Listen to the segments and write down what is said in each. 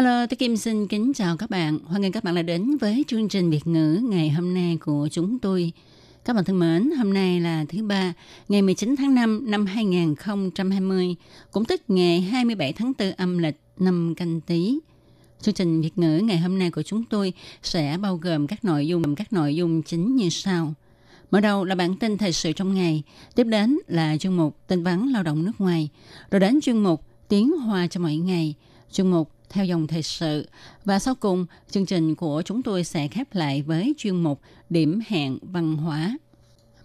Hello, tôi Kim xin kính chào các bạn. Hoan nghênh các bạn đã đến với chương trình Việt ngữ ngày hôm nay của chúng tôi. Các bạn thân mến, hôm nay là thứ ba, ngày 19 tháng 5 năm 2020, cũng tức ngày 27 tháng 4 âm lịch năm canh tí. Chương trình Việt ngữ ngày hôm nay của chúng tôi sẽ bao gồm các nội dung các nội dung chính như sau. Mở đầu là bản tin thời sự trong ngày, tiếp đến là chuyên mục tin vắn lao động nước ngoài, rồi đến chuyên mục tiếng hoa cho mỗi ngày, chuyên mục theo dòng thời sự và sau cùng chương trình của chúng tôi sẽ khép lại với chuyên mục điểm hẹn văn hóa.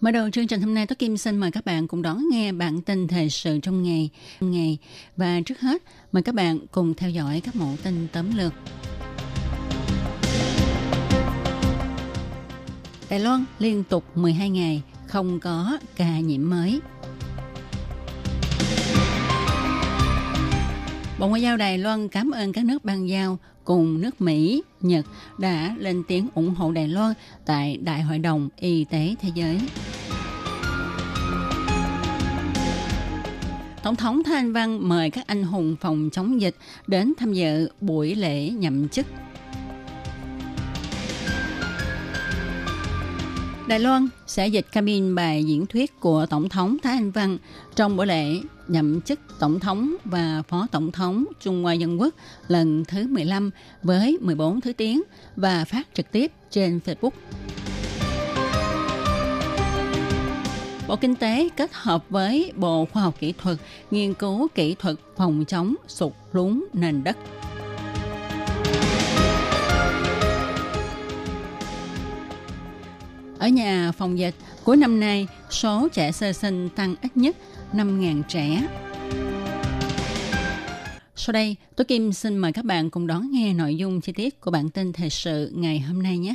Mở đầu chương trình hôm nay, tôi Kim xin mời các bạn cùng đón nghe bản tin thời sự trong ngày. ngày Và trước hết, mời các bạn cùng theo dõi các mẫu tin tóm lược. Đài Loan liên tục 12 ngày không có ca nhiễm mới. Bộ Ngoại giao Đài Loan cảm ơn các nước ban giao cùng nước Mỹ, Nhật đã lên tiếng ủng hộ Đài Loan tại Đại hội đồng Y tế Thế giới. Tổng thống Thanh Văn mời các anh hùng phòng chống dịch đến tham dự buổi lễ nhậm chức. Đài Loan sẽ dịch cabin bài diễn thuyết của Tổng thống Thái Anh Văn trong buổi lễ nhậm chức Tổng thống và Phó Tổng thống Trung Hoa Dân Quốc lần thứ 15 với 14 thứ tiếng và phát trực tiếp trên Facebook. Bộ Kinh tế kết hợp với Bộ Khoa học Kỹ thuật nghiên cứu kỹ thuật phòng chống sụt lún nền đất. Ở nhà phòng dịch, cuối năm nay, số trẻ sơ sinh tăng ít nhất 5.000 trẻ. Sau đây, tôi Kim xin mời các bạn cùng đón nghe nội dung chi tiết của bản tin thời sự ngày hôm nay nhé.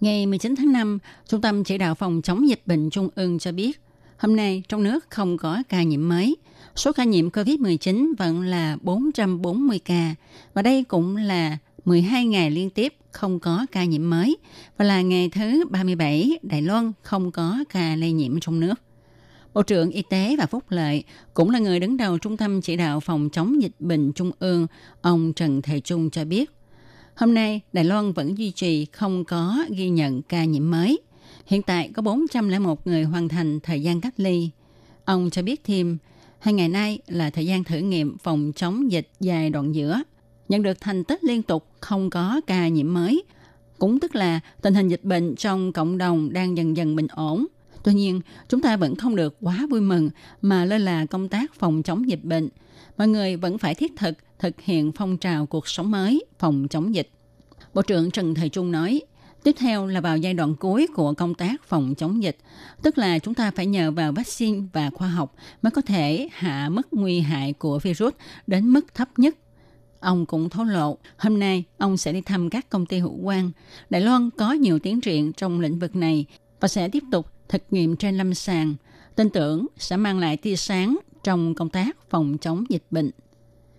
Ngày 19 tháng 5, Trung tâm Chỉ đạo Phòng chống dịch bệnh Trung ương cho biết, hôm nay trong nước không có ca nhiễm mới. Số ca nhiễm COVID-19 vẫn là 440 ca, và đây cũng là 12 ngày liên tiếp không có ca nhiễm mới và là ngày thứ 37 Đài Loan không có ca lây nhiễm trong nước. Bộ trưởng Y tế và Phúc Lợi cũng là người đứng đầu Trung tâm Chỉ đạo Phòng chống dịch bệnh Trung ương, ông Trần Thề Trung cho biết. Hôm nay, Đài Loan vẫn duy trì không có ghi nhận ca nhiễm mới. Hiện tại có 401 người hoàn thành thời gian cách ly. Ông cho biết thêm, hai ngày nay là thời gian thử nghiệm phòng chống dịch dài đoạn giữa – nhận được thành tích liên tục không có ca nhiễm mới, cũng tức là tình hình dịch bệnh trong cộng đồng đang dần dần bình ổn. Tuy nhiên, chúng ta vẫn không được quá vui mừng mà lơ là công tác phòng chống dịch bệnh. Mọi người vẫn phải thiết thực thực hiện phong trào cuộc sống mới phòng chống dịch. Bộ trưởng Trần Thời Trung nói, Tiếp theo là vào giai đoạn cuối của công tác phòng chống dịch, tức là chúng ta phải nhờ vào vaccine và khoa học mới có thể hạ mức nguy hại của virus đến mức thấp nhất Ông cũng thổ lộ, hôm nay ông sẽ đi thăm các công ty hữu quan. Đài Loan có nhiều tiến triển trong lĩnh vực này và sẽ tiếp tục thực nghiệm trên lâm sàng. Tin tưởng sẽ mang lại tia sáng trong công tác phòng chống dịch bệnh.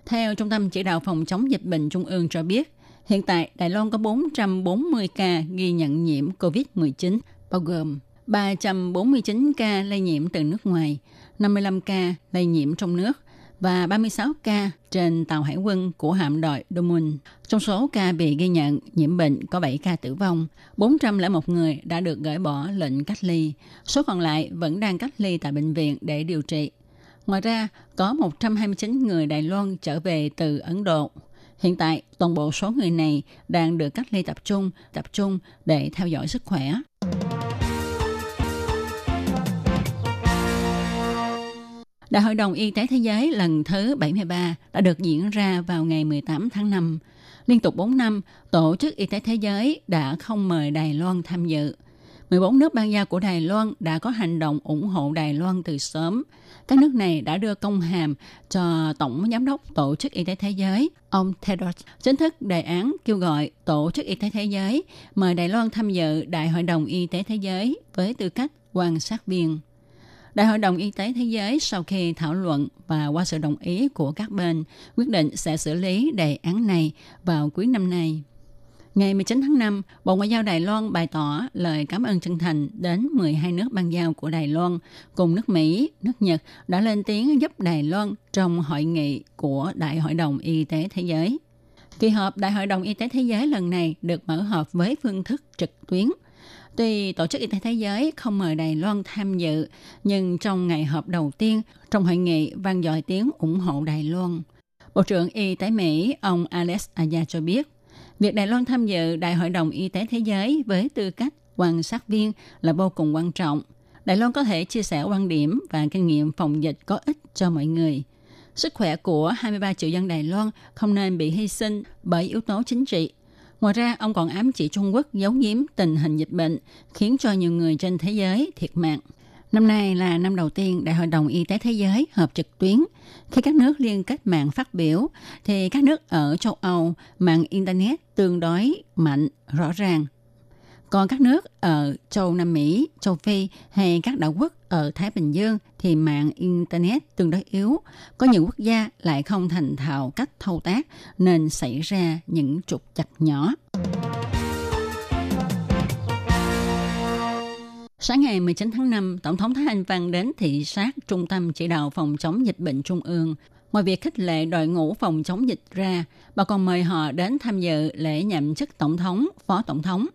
Theo Trung tâm Chỉ đạo Phòng chống dịch bệnh Trung ương cho biết, hiện tại Đài Loan có 440 ca ghi nhận nhiễm COVID-19, bao gồm 349 ca lây nhiễm từ nước ngoài, 55 ca lây nhiễm trong nước và 36 ca trên tàu hải quân của hạm đội Domun. Trong số ca bị ghi nhận nhiễm bệnh có 7 ca tử vong, 401 người đã được gỡ bỏ lệnh cách ly, số còn lại vẫn đang cách ly tại bệnh viện để điều trị. Ngoài ra, có 129 người Đài Loan trở về từ Ấn Độ. Hiện tại, toàn bộ số người này đang được cách ly tập trung, tập trung để theo dõi sức khỏe. Đại hội đồng Y tế Thế giới lần thứ 73 đã được diễn ra vào ngày 18 tháng 5. Liên tục 4 năm, Tổ chức Y tế Thế giới đã không mời Đài Loan tham dự. 14 nước ban giao của Đài Loan đã có hành động ủng hộ Đài Loan từ sớm. các nước này đã đưa công hàm cho Tổng Giám đốc Tổ chức Y tế Thế giới, ông Tedros, chính thức đề án kêu gọi Tổ chức Y tế Thế giới mời Đài Loan tham dự Đại hội đồng Y tế Thế giới với tư cách quan sát viên. Đại hội đồng Y tế Thế giới sau khi thảo luận và qua sự đồng ý của các bên, quyết định sẽ xử lý đề án này vào cuối năm nay. Ngày 19 tháng 5, Bộ Ngoại giao Đài Loan bày tỏ lời cảm ơn chân thành đến 12 nước ban giao của Đài Loan, cùng nước Mỹ, nước Nhật đã lên tiếng giúp Đài Loan trong hội nghị của Đại hội đồng Y tế Thế giới. Kỳ họp Đại hội đồng Y tế Thế giới lần này được mở họp với phương thức trực tuyến. Tuy Tổ chức Y tế Thế giới không mời Đài Loan tham dự, nhưng trong ngày họp đầu tiên, trong hội nghị vang dội tiếng ủng hộ Đài Loan. Bộ trưởng Y tế Mỹ, ông Alex Aya cho biết, Việc Đài Loan tham dự Đại hội đồng Y tế Thế giới với tư cách quan sát viên là vô cùng quan trọng. Đài Loan có thể chia sẻ quan điểm và kinh nghiệm phòng dịch có ích cho mọi người. Sức khỏe của 23 triệu dân Đài Loan không nên bị hy sinh bởi yếu tố chính trị. Ngoài ra, ông còn ám chỉ Trung Quốc giấu giếm tình hình dịch bệnh, khiến cho nhiều người trên thế giới thiệt mạng. Năm nay là năm đầu tiên Đại hội đồng Y tế Thế giới họp trực tuyến. Khi các nước liên kết mạng phát biểu, thì các nước ở châu Âu mạng Internet tương đối mạnh, rõ ràng. Còn các nước ở châu Nam Mỹ, châu Phi hay các đảo quốc ở Thái Bình Dương thì mạng Internet tương đối yếu. Có những quốc gia lại không thành thạo cách thao tác nên xảy ra những trục chặt nhỏ. Sáng ngày 19 tháng 5, Tổng thống Thái Anh Văn đến thị sát Trung tâm Chỉ đạo Phòng chống dịch bệnh Trung ương. Ngoài việc khích lệ đội ngũ phòng chống dịch ra, bà còn mời họ đến tham dự lễ nhậm chức Tổng thống, Phó Tổng thống.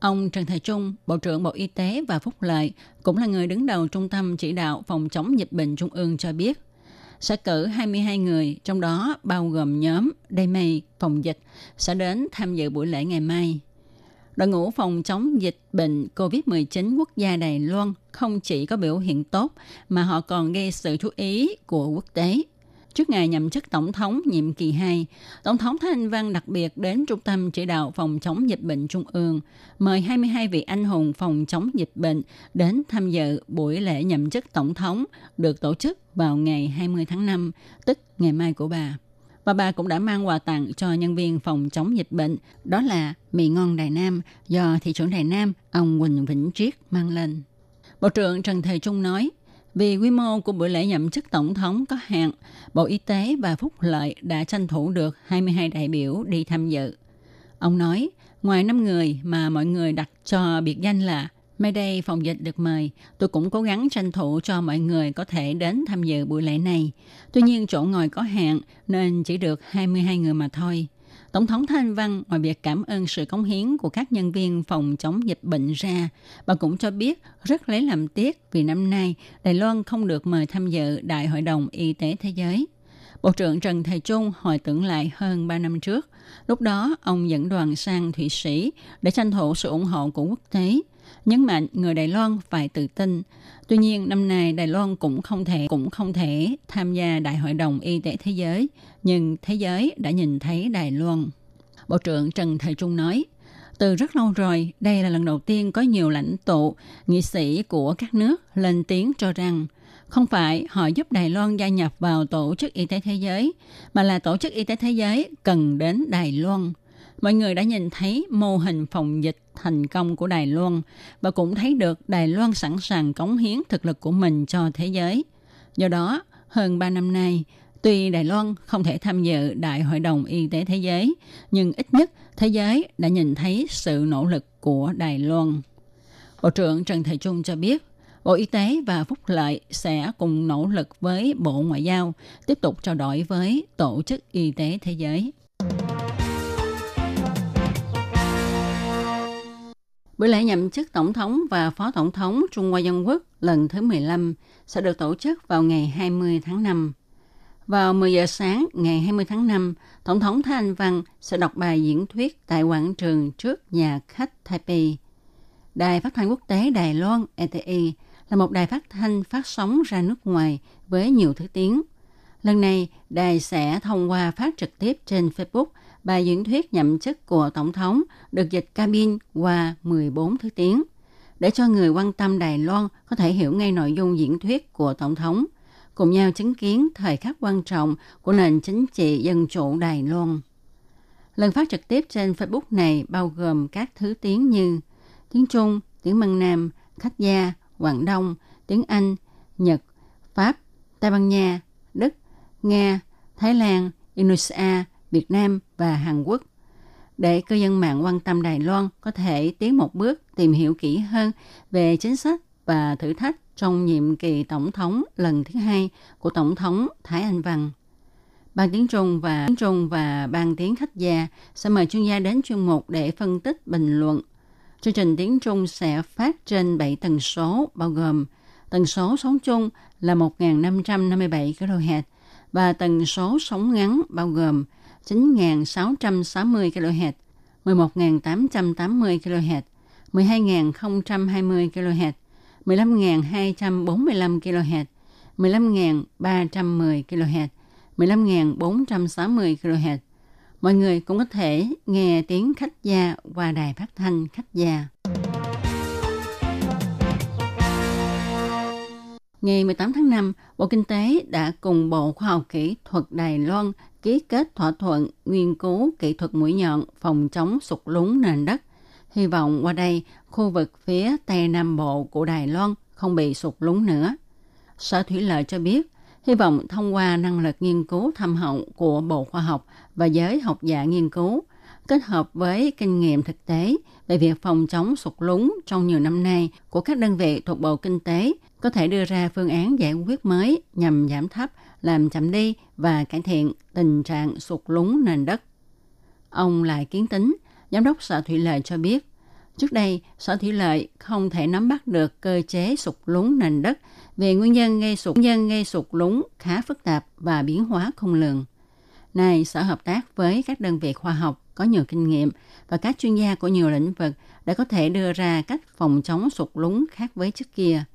Ông Trần Thầy Trung, Bộ trưởng Bộ Y tế và Phúc Lợi, cũng là người đứng đầu Trung tâm Chỉ đạo Phòng chống dịch bệnh Trung ương cho biết, sẽ cử 22 người, trong đó bao gồm nhóm Đầy Mây Phòng Dịch, sẽ đến tham dự buổi lễ ngày mai. Đội ngũ phòng chống dịch bệnh COVID-19 quốc gia Đài Loan không chỉ có biểu hiện tốt mà họ còn gây sự chú ý của quốc tế. Trước ngày nhậm chức Tổng thống nhiệm kỳ 2, Tổng thống Thái Anh Văn đặc biệt đến Trung tâm Chỉ đạo Phòng chống dịch bệnh Trung ương, mời 22 vị anh hùng phòng chống dịch bệnh đến tham dự buổi lễ nhậm chức Tổng thống được tổ chức vào ngày 20 tháng 5, tức ngày mai của bà và bà cũng đã mang quà tặng cho nhân viên phòng chống dịch bệnh, đó là mì ngon Đài Nam do thị trưởng Đài Nam, ông Quỳnh Vĩnh Triết mang lên. Bộ trưởng Trần Thời Trung nói, vì quy mô của buổi lễ nhậm chức tổng thống có hạn, Bộ Y tế và Phúc Lợi đã tranh thủ được 22 đại biểu đi tham dự. Ông nói, ngoài 5 người mà mọi người đặt cho biệt danh là Mai đây phòng dịch được mời, tôi cũng cố gắng tranh thủ cho mọi người có thể đến tham dự buổi lễ này. Tuy nhiên chỗ ngồi có hạn nên chỉ được 22 người mà thôi. Tổng thống Thanh Văn ngoài việc cảm ơn sự cống hiến của các nhân viên phòng chống dịch bệnh ra, bà cũng cho biết rất lấy làm tiếc vì năm nay Đài Loan không được mời tham dự Đại hội đồng Y tế Thế giới. Bộ trưởng Trần Thầy Trung hồi tưởng lại hơn 3 năm trước. Lúc đó, ông dẫn đoàn sang Thụy Sĩ để tranh thủ sự ủng hộ của quốc tế – nhấn mạnh người Đài Loan phải tự tin. Tuy nhiên năm nay Đài Loan cũng không thể cũng không thể tham gia Đại hội đồng Y tế Thế giới, nhưng thế giới đã nhìn thấy Đài Loan. Bộ trưởng Trần Thầy Trung nói, từ rất lâu rồi, đây là lần đầu tiên có nhiều lãnh tụ, nghị sĩ của các nước lên tiếng cho rằng không phải họ giúp Đài Loan gia nhập vào Tổ chức Y tế Thế giới, mà là Tổ chức Y tế Thế giới cần đến Đài Loan – mọi người đã nhìn thấy mô hình phòng dịch thành công của Đài Loan và cũng thấy được Đài Loan sẵn sàng cống hiến thực lực của mình cho thế giới. Do đó, hơn 3 năm nay, tuy Đài Loan không thể tham dự Đại hội đồng Y tế Thế giới, nhưng ít nhất thế giới đã nhìn thấy sự nỗ lực của Đài Loan. Bộ trưởng Trần Thầy Trung cho biết, Bộ Y tế và Phúc Lợi sẽ cùng nỗ lực với Bộ Ngoại giao tiếp tục trao đổi với Tổ chức Y tế Thế giới. Buổi lễ nhậm chức Tổng thống và Phó Tổng thống Trung Hoa Dân Quốc lần thứ 15 sẽ được tổ chức vào ngày 20 tháng 5. Vào 10 giờ sáng ngày 20 tháng 5, Tổng thống Thái Anh Văn sẽ đọc bài diễn thuyết tại quảng trường trước nhà khách Taipei. Đài phát thanh quốc tế Đài Loan RTI là một đài phát thanh phát sóng ra nước ngoài với nhiều thứ tiếng. Lần này, đài sẽ thông qua phát trực tiếp trên Facebook – bài diễn thuyết nhậm chức của Tổng thống được dịch cabin qua 14 thứ tiếng, để cho người quan tâm Đài Loan có thể hiểu ngay nội dung diễn thuyết của Tổng thống. cùng nhau chứng kiến thời khắc quan trọng của nền chính trị dân chủ Đài Loan. Lần phát trực tiếp trên Facebook này bao gồm các thứ tiếng như tiếng Trung, tiếng Mân Nam, Khách Gia, Quảng Đông, tiếng Anh, Nhật, Pháp, Tây Ban Nha, Đức, Nga, Thái Lan, Indonesia, Việt Nam và Hàn Quốc. Để cư dân mạng quan tâm Đài Loan có thể tiến một bước tìm hiểu kỹ hơn về chính sách và thử thách trong nhiệm kỳ tổng thống lần thứ hai của tổng thống Thái Anh Văn. Ban tiếng Trung và tiếng Trung và ban tiếng khách gia sẽ mời chuyên gia đến chuyên mục để phân tích bình luận. Chương trình tiếng Trung sẽ phát trên 7 tần số, bao gồm tần số sóng chung là 1.557 kHz và tần số sóng ngắn, bao gồm 9.660 kHz, 11.880 kHz, 12.020 kHz, 15.245 kHz, 15.310 kHz, 15.460 kHz. Mọi người cũng có thể nghe tiếng khách gia qua đài phát thanh khách gia. Ngày 18 tháng 5, Bộ Kinh tế đã cùng Bộ Khoa học Kỹ thuật Đài Loan ký kết thỏa thuận nghiên cứu kỹ thuật mũi nhọn phòng chống sụt lún nền đất. Hy vọng qua đây, khu vực phía Tây Nam Bộ của Đài Loan không bị sụt lún nữa. Sở Thủy lợi cho biết, hy vọng thông qua năng lực nghiên cứu thâm hậu của Bộ Khoa học và giới học giả nghiên cứu, kết hợp với kinh nghiệm thực tế về việc phòng chống sụt lún trong nhiều năm nay của các đơn vị thuộc Bộ Kinh tế có thể đưa ra phương án giải quyết mới nhằm giảm thấp, làm chậm đi và cải thiện tình trạng sụt lún nền đất. Ông Lại Kiến Tính, Giám đốc Sở Thủy lợi cho biết, trước đây Sở Thủy lợi không thể nắm bắt được cơ chế sụt lún nền đất vì nguyên nhân gây sụt, nguyên nhân gây sụt lún khá phức tạp và biến hóa không lường. Nay, Sở hợp tác với các đơn vị khoa học có nhiều kinh nghiệm và các chuyên gia của nhiều lĩnh vực để có thể đưa ra cách phòng chống sụt lún khác với trước kia –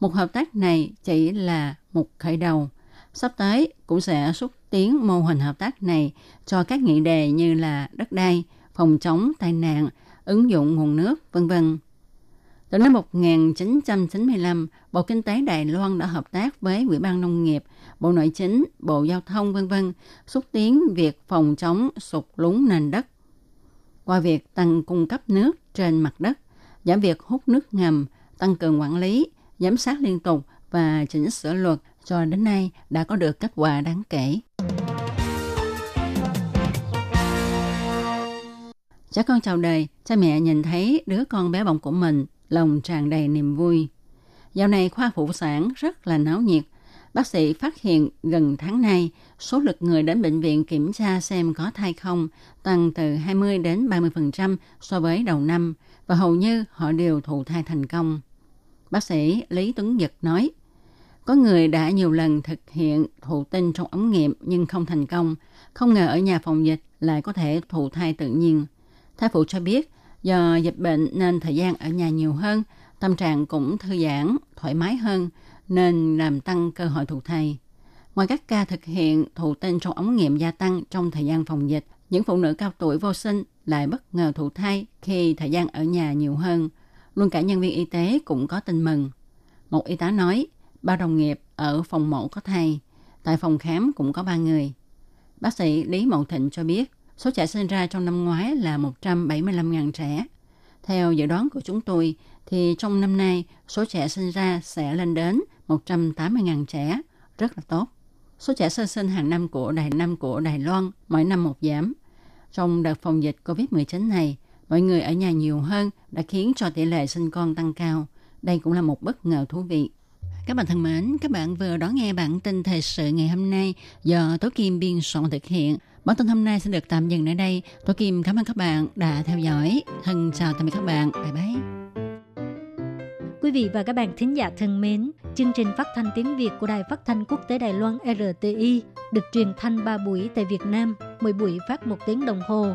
một hợp tác này chỉ là một khởi đầu. Sắp tới cũng sẽ xúc tiến mô hình hợp tác này cho các nghị đề như là đất đai, phòng chống tai nạn, ứng dụng nguồn nước, vân vân. Từ năm 1995, Bộ Kinh tế Đài Loan đã hợp tác với Ủy ban Nông nghiệp, Bộ Nội chính, Bộ Giao thông vân vân xúc tiến việc phòng chống sụt lún nền đất. Qua việc tăng cung cấp nước trên mặt đất, giảm việc hút nước ngầm, tăng cường quản lý, giám sát liên tục và chỉnh sửa luật cho đến nay đã có được kết quả đáng kể. Cha con chào đời, cha mẹ nhìn thấy đứa con bé bỏng của mình, lòng tràn đầy niềm vui. Dạo này khoa phụ sản rất là náo nhiệt. Bác sĩ phát hiện gần tháng nay, số lượt người đến bệnh viện kiểm tra xem có thai không tăng từ 20 đến 30% so với đầu năm và hầu như họ đều thụ thai thành công. Bác sĩ Lý Tuấn Nhật nói, có người đã nhiều lần thực hiện thụ tinh trong ống nghiệm nhưng không thành công, không ngờ ở nhà phòng dịch lại có thể thụ thai tự nhiên. Thái phụ cho biết, do dịch bệnh nên thời gian ở nhà nhiều hơn, tâm trạng cũng thư giãn, thoải mái hơn, nên làm tăng cơ hội thụ thai. Ngoài các ca thực hiện thụ tinh trong ống nghiệm gia tăng trong thời gian phòng dịch, những phụ nữ cao tuổi vô sinh lại bất ngờ thụ thai khi thời gian ở nhà nhiều hơn. Luôn cả nhân viên y tế cũng có tin mừng. Một y tá nói, ba đồng nghiệp ở phòng mổ có thai, tại phòng khám cũng có ba người. Bác sĩ Lý Mậu Thịnh cho biết, số trẻ sinh ra trong năm ngoái là 175.000 trẻ. Theo dự đoán của chúng tôi, thì trong năm nay, số trẻ sinh ra sẽ lên đến 180.000 trẻ, rất là tốt. Số trẻ sơ sinh hàng năm của Đài Nam của Đài Loan mỗi năm một giảm. Trong đợt phòng dịch COVID-19 này, mọi người ở nhà nhiều hơn đã khiến cho tỷ lệ sinh con tăng cao. Đây cũng là một bất ngờ thú vị. Các bạn thân mến, các bạn vừa đón nghe bản tin thời sự ngày hôm nay do Tố Kim biên soạn thực hiện. Bản tin hôm nay sẽ được tạm dừng ở đây. Tố Kim cảm ơn các bạn đã theo dõi. Thân chào tạm biệt các bạn. Bye bye. Quý vị và các bạn thính giả thân mến, chương trình phát thanh tiếng Việt của Đài Phát thanh Quốc tế Đài Loan RTI được truyền thanh 3 buổi tại Việt Nam, mỗi buổi phát một tiếng đồng hồ.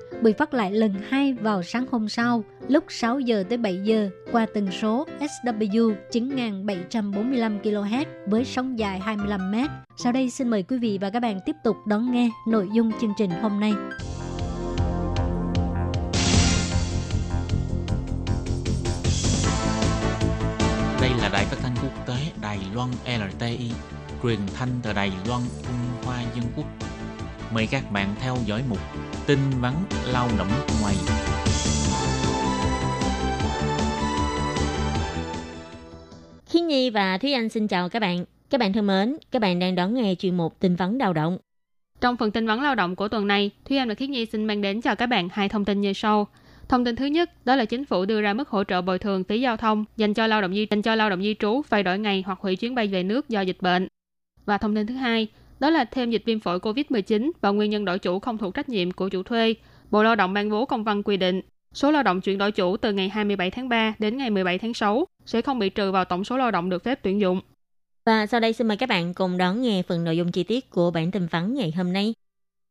bị phát lại lần hai vào sáng hôm sau lúc 6 giờ tới 7 giờ qua tần số SW 9745 kHz với sóng dài 25 m. Sau đây xin mời quý vị và các bạn tiếp tục đón nghe nội dung chương trình hôm nay. Đây là đài phát thanh quốc tế Đài Loan LTI, truyền thanh từ Đài Loan, Trung Hoa Dân Quốc. Mời các bạn theo dõi mục tin vắn lao động ngoài. Khiến Nhi và Thúy Anh xin chào các bạn. Các bạn thân mến, các bạn đang đón nghe chuyên mục tin vắn lao động. Trong phần tin vắn lao động của tuần này, Thúy Anh và Khiết Nhi xin mang đến cho các bạn hai thông tin như sau. Thông tin thứ nhất, đó là chính phủ đưa ra mức hỗ trợ bồi thường phí giao thông dành cho lao động di dành cho lao động di trú phải đổi ngày hoặc hủy chuyến bay về nước do dịch bệnh. Và thông tin thứ hai, đó là thêm dịch viêm phổi COVID-19 và nguyên nhân đổi chủ không thuộc trách nhiệm của chủ thuê. Bộ Lao động ban bố công văn quy định số lao động chuyển đổi chủ từ ngày 27 tháng 3 đến ngày 17 tháng 6 sẽ không bị trừ vào tổng số lao động được phép tuyển dụng. Và sau đây xin mời các bạn cùng đón nghe phần nội dung chi tiết của bản tin vắn ngày hôm nay.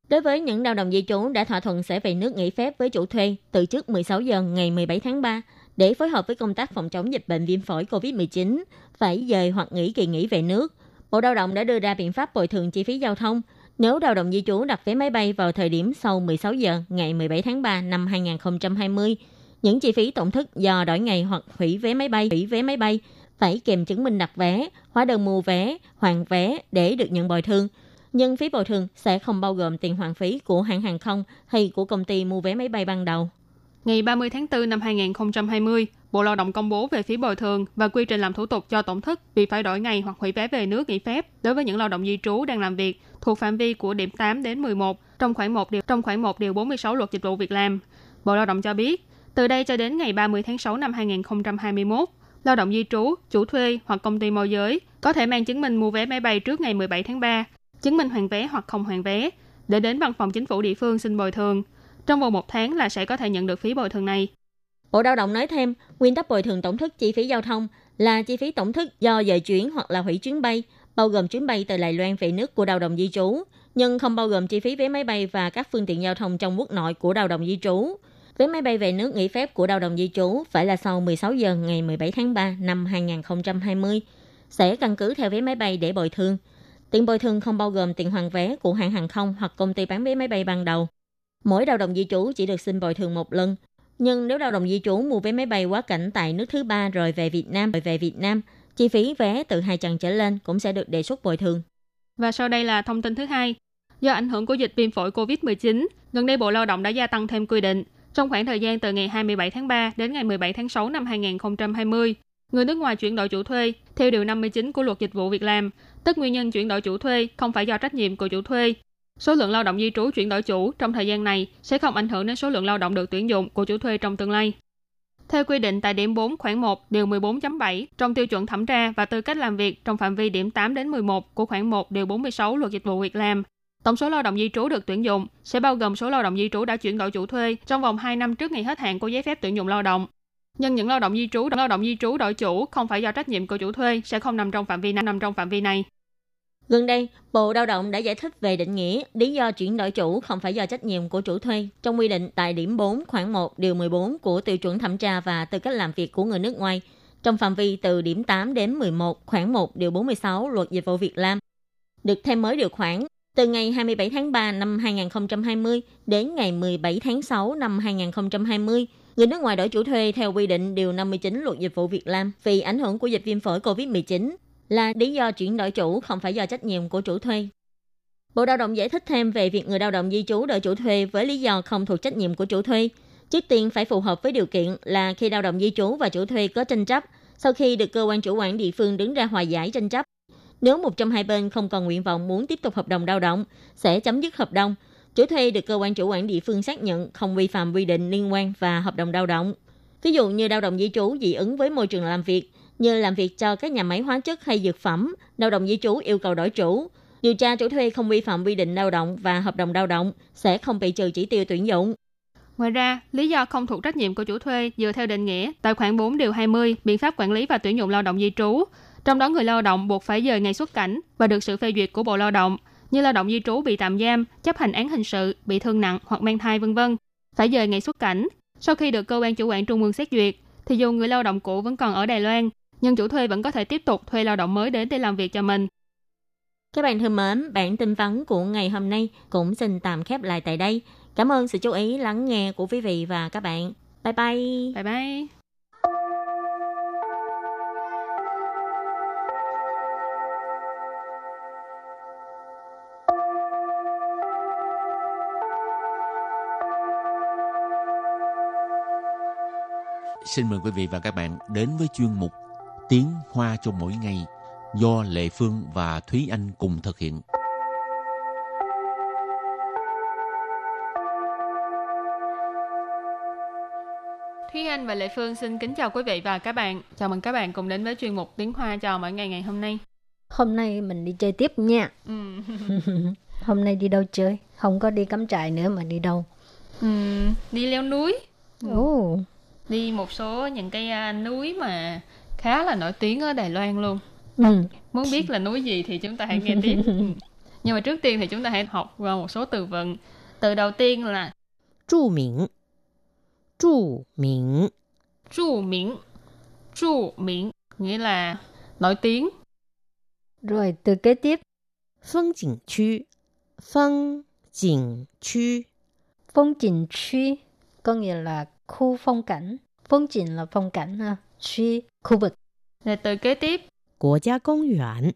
Đối với những lao động di trú đã thỏa thuận sẽ về nước nghỉ phép với chủ thuê từ trước 16 giờ ngày 17 tháng 3 để phối hợp với công tác phòng chống dịch bệnh viêm phổi COVID-19, phải dời hoặc nghỉ kỳ nghỉ về nước. Bộ Lao động đã đưa ra biện pháp bồi thường chi phí giao thông nếu lao động di trú đặt vé máy bay vào thời điểm sau 16 giờ ngày 17 tháng 3 năm 2020. Những chi phí tổn thất do đổi ngày hoặc hủy vé máy bay, hủy vé máy bay phải kèm chứng minh đặt vé, hóa đơn mua vé, hoàn vé để được nhận bồi thường – nhưng phí bồi thường sẽ không bao gồm tiền hoàn phí của hãng hàng không hay của công ty mua vé máy bay ban đầu. Ngày 30 tháng 4 năm 2020, Bộ Lao động công bố về phí bồi thường và quy trình làm thủ tục cho tổn thất vì phải đổi ngày hoặc hủy vé về nước nghỉ phép đối với những lao động di trú đang làm việc thuộc phạm vi của điểm 8 đến 11 trong khoảng 1 điều trong khoảng 1 điều 46 Luật Dịch vụ Việc làm. Bộ Lao động cho biết, từ đây cho đến ngày 30 tháng 6 năm 2021, lao động di trú, chủ thuê hoặc công ty môi giới có thể mang chứng minh mua vé máy bay trước ngày 17 tháng 3 chứng minh hoàn vé hoặc không hoàn vé để đến văn phòng chính phủ địa phương xin bồi thường. Trong vòng một tháng là sẽ có thể nhận được phí bồi thường này. Bộ Lao động nói thêm, nguyên tắc bồi thường tổng thức chi phí giao thông là chi phí tổng thức do dời chuyển hoặc là hủy chuyến bay, bao gồm chuyến bay từ Đài Loan về nước của lao động di trú, nhưng không bao gồm chi phí vé máy bay và các phương tiện giao thông trong quốc nội của lao động di trú. Vé máy bay về nước nghỉ phép của lao động di trú phải là sau 16 giờ ngày 17 tháng 3 năm 2020, sẽ căn cứ theo vé máy bay để bồi thường – Tiền bồi thường không bao gồm tiền hoàn vé của hãng hàng không hoặc công ty bán vé máy bay ban đầu. Mỗi lao động di trú chỉ được xin bồi thường một lần. Nhưng nếu lao động di trú mua vé máy bay quá cảnh tại nước thứ ba rồi về Việt Nam, rồi về Việt Nam, chi phí vé từ hai chặng trở lên cũng sẽ được đề xuất bồi thường. Và sau đây là thông tin thứ hai. Do ảnh hưởng của dịch viêm phổi COVID-19, gần đây Bộ Lao động đã gia tăng thêm quy định. Trong khoảng thời gian từ ngày 27 tháng 3 đến ngày 17 tháng 6 năm 2020, người nước ngoài chuyển đổi chủ thuê theo điều 59 của Luật Dịch vụ Việc làm tức nguyên nhân chuyển đổi chủ thuê không phải do trách nhiệm của chủ thuê. Số lượng lao động di trú chuyển đổi chủ trong thời gian này sẽ không ảnh hưởng đến số lượng lao động được tuyển dụng của chủ thuê trong tương lai. Theo quy định tại điểm 4 khoản 1 điều 14.7 trong tiêu chuẩn thẩm tra và tư cách làm việc trong phạm vi điểm 8 đến 11 của khoản 1 điều 46 luật dịch vụ việc làm, tổng số lao động di trú được tuyển dụng sẽ bao gồm số lao động di trú đã chuyển đổi chủ thuê trong vòng 2 năm trước ngày hết hạn của giấy phép tuyển dụng lao động. Nhưng những lao động di trú, lao động di trú đổi chủ không phải do trách nhiệm của chủ thuê sẽ không nằm trong phạm vi nằm trong phạm vi này. Gần đây, Bộ Lao động đã giải thích về định nghĩa lý do chuyển đổi chủ không phải do trách nhiệm của chủ thuê trong quy định tại điểm 4 khoảng 1 điều 14 của tiêu chuẩn thẩm tra và tư cách làm việc của người nước ngoài trong phạm vi từ điểm 8 đến 11 khoảng 1 điều 46 luật dịch vụ Việt Nam. Được thêm mới điều khoản từ ngày 27 tháng 3 năm 2020 đến ngày 17 tháng 6 năm 2020, người nước ngoài đổi chủ thuê theo quy định điều 59 luật dịch vụ Việt Nam vì ảnh hưởng của dịch viêm phổi COVID-19 là lý do chuyển đổi chủ không phải do trách nhiệm của chủ thuê. Bộ Lao động giải thích thêm về việc người lao động di trú đổi chủ thuê với lý do không thuộc trách nhiệm của chủ thuê. Trước tiên phải phù hợp với điều kiện là khi lao động di trú và chủ thuê có tranh chấp, sau khi được cơ quan chủ quản địa phương đứng ra hòa giải tranh chấp. Nếu một trong hai bên không còn nguyện vọng muốn tiếp tục hợp đồng lao động, sẽ chấm dứt hợp đồng. Chủ thuê được cơ quan chủ quản địa phương xác nhận không vi phạm quy định liên quan và hợp đồng lao động. Ví dụ như lao động di trú dị ứng với môi trường làm việc, như làm việc cho các nhà máy hóa chất hay dược phẩm, lao động di trú yêu cầu đổi chủ. Điều tra chủ thuê không vi phạm quy định lao động và hợp đồng lao động sẽ không bị trừ chỉ tiêu tuyển dụng. Ngoài ra, lý do không thuộc trách nhiệm của chủ thuê dựa theo định nghĩa tại khoản 4 điều 20 biện pháp quản lý và tuyển dụng lao động di trú. Trong đó người lao động buộc phải dời ngày xuất cảnh và được sự phê duyệt của Bộ Lao động, như lao động di trú bị tạm giam, chấp hành án hình sự, bị thương nặng hoặc mang thai vân vân. phải dời ngày xuất cảnh. Sau khi được cơ quan chủ quản trung ương xét duyệt, thì dù người lao động cũ vẫn còn ở Đài Loan, nhưng chủ thuê vẫn có thể tiếp tục thuê lao động mới đến để làm việc cho mình. Các bạn thân mến, bản tin vắn của ngày hôm nay cũng xin tạm khép lại tại đây. Cảm ơn sự chú ý lắng nghe của quý vị và các bạn. Bye bye. Bye bye. Xin mời quý vị và các bạn đến với chuyên mục Tiếng Hoa cho mỗi ngày do Lệ Phương và Thúy Anh cùng thực hiện. Thúy Anh và Lệ Phương xin kính chào quý vị và các bạn. Chào mừng các bạn cùng đến với chuyên mục Tiếng Hoa cho mỗi ngày ngày hôm nay. Hôm nay mình đi chơi tiếp nha. Ừ. Hôm nay đi đâu chơi? Không có đi cắm trại nữa mà đi đâu? Ừ, đi leo núi, Ồ, đi một số những cái à, núi mà khá là nổi tiếng ở Đài Loan luôn. Ừ. Muốn biết là núi gì thì chúng ta hãy nghe tiếp. Ừ. Nhưng mà trước tiên thì chúng ta hãy học qua một số từ vựng. Từ đầu tiên là trụ miệng. Trụ miệng. Trụ miệng. Trụ miệng nghĩa là nổi tiếng. Rồi từ kế tiếp. Phong cảnh khu. Phong cảnh khu. Phong cảnh khu có nghĩa là khu phong cảnh. Phong cảnh là phong cảnh ha. 区 khu vực. rồi từ kế tiếp. Quốc gia công viên.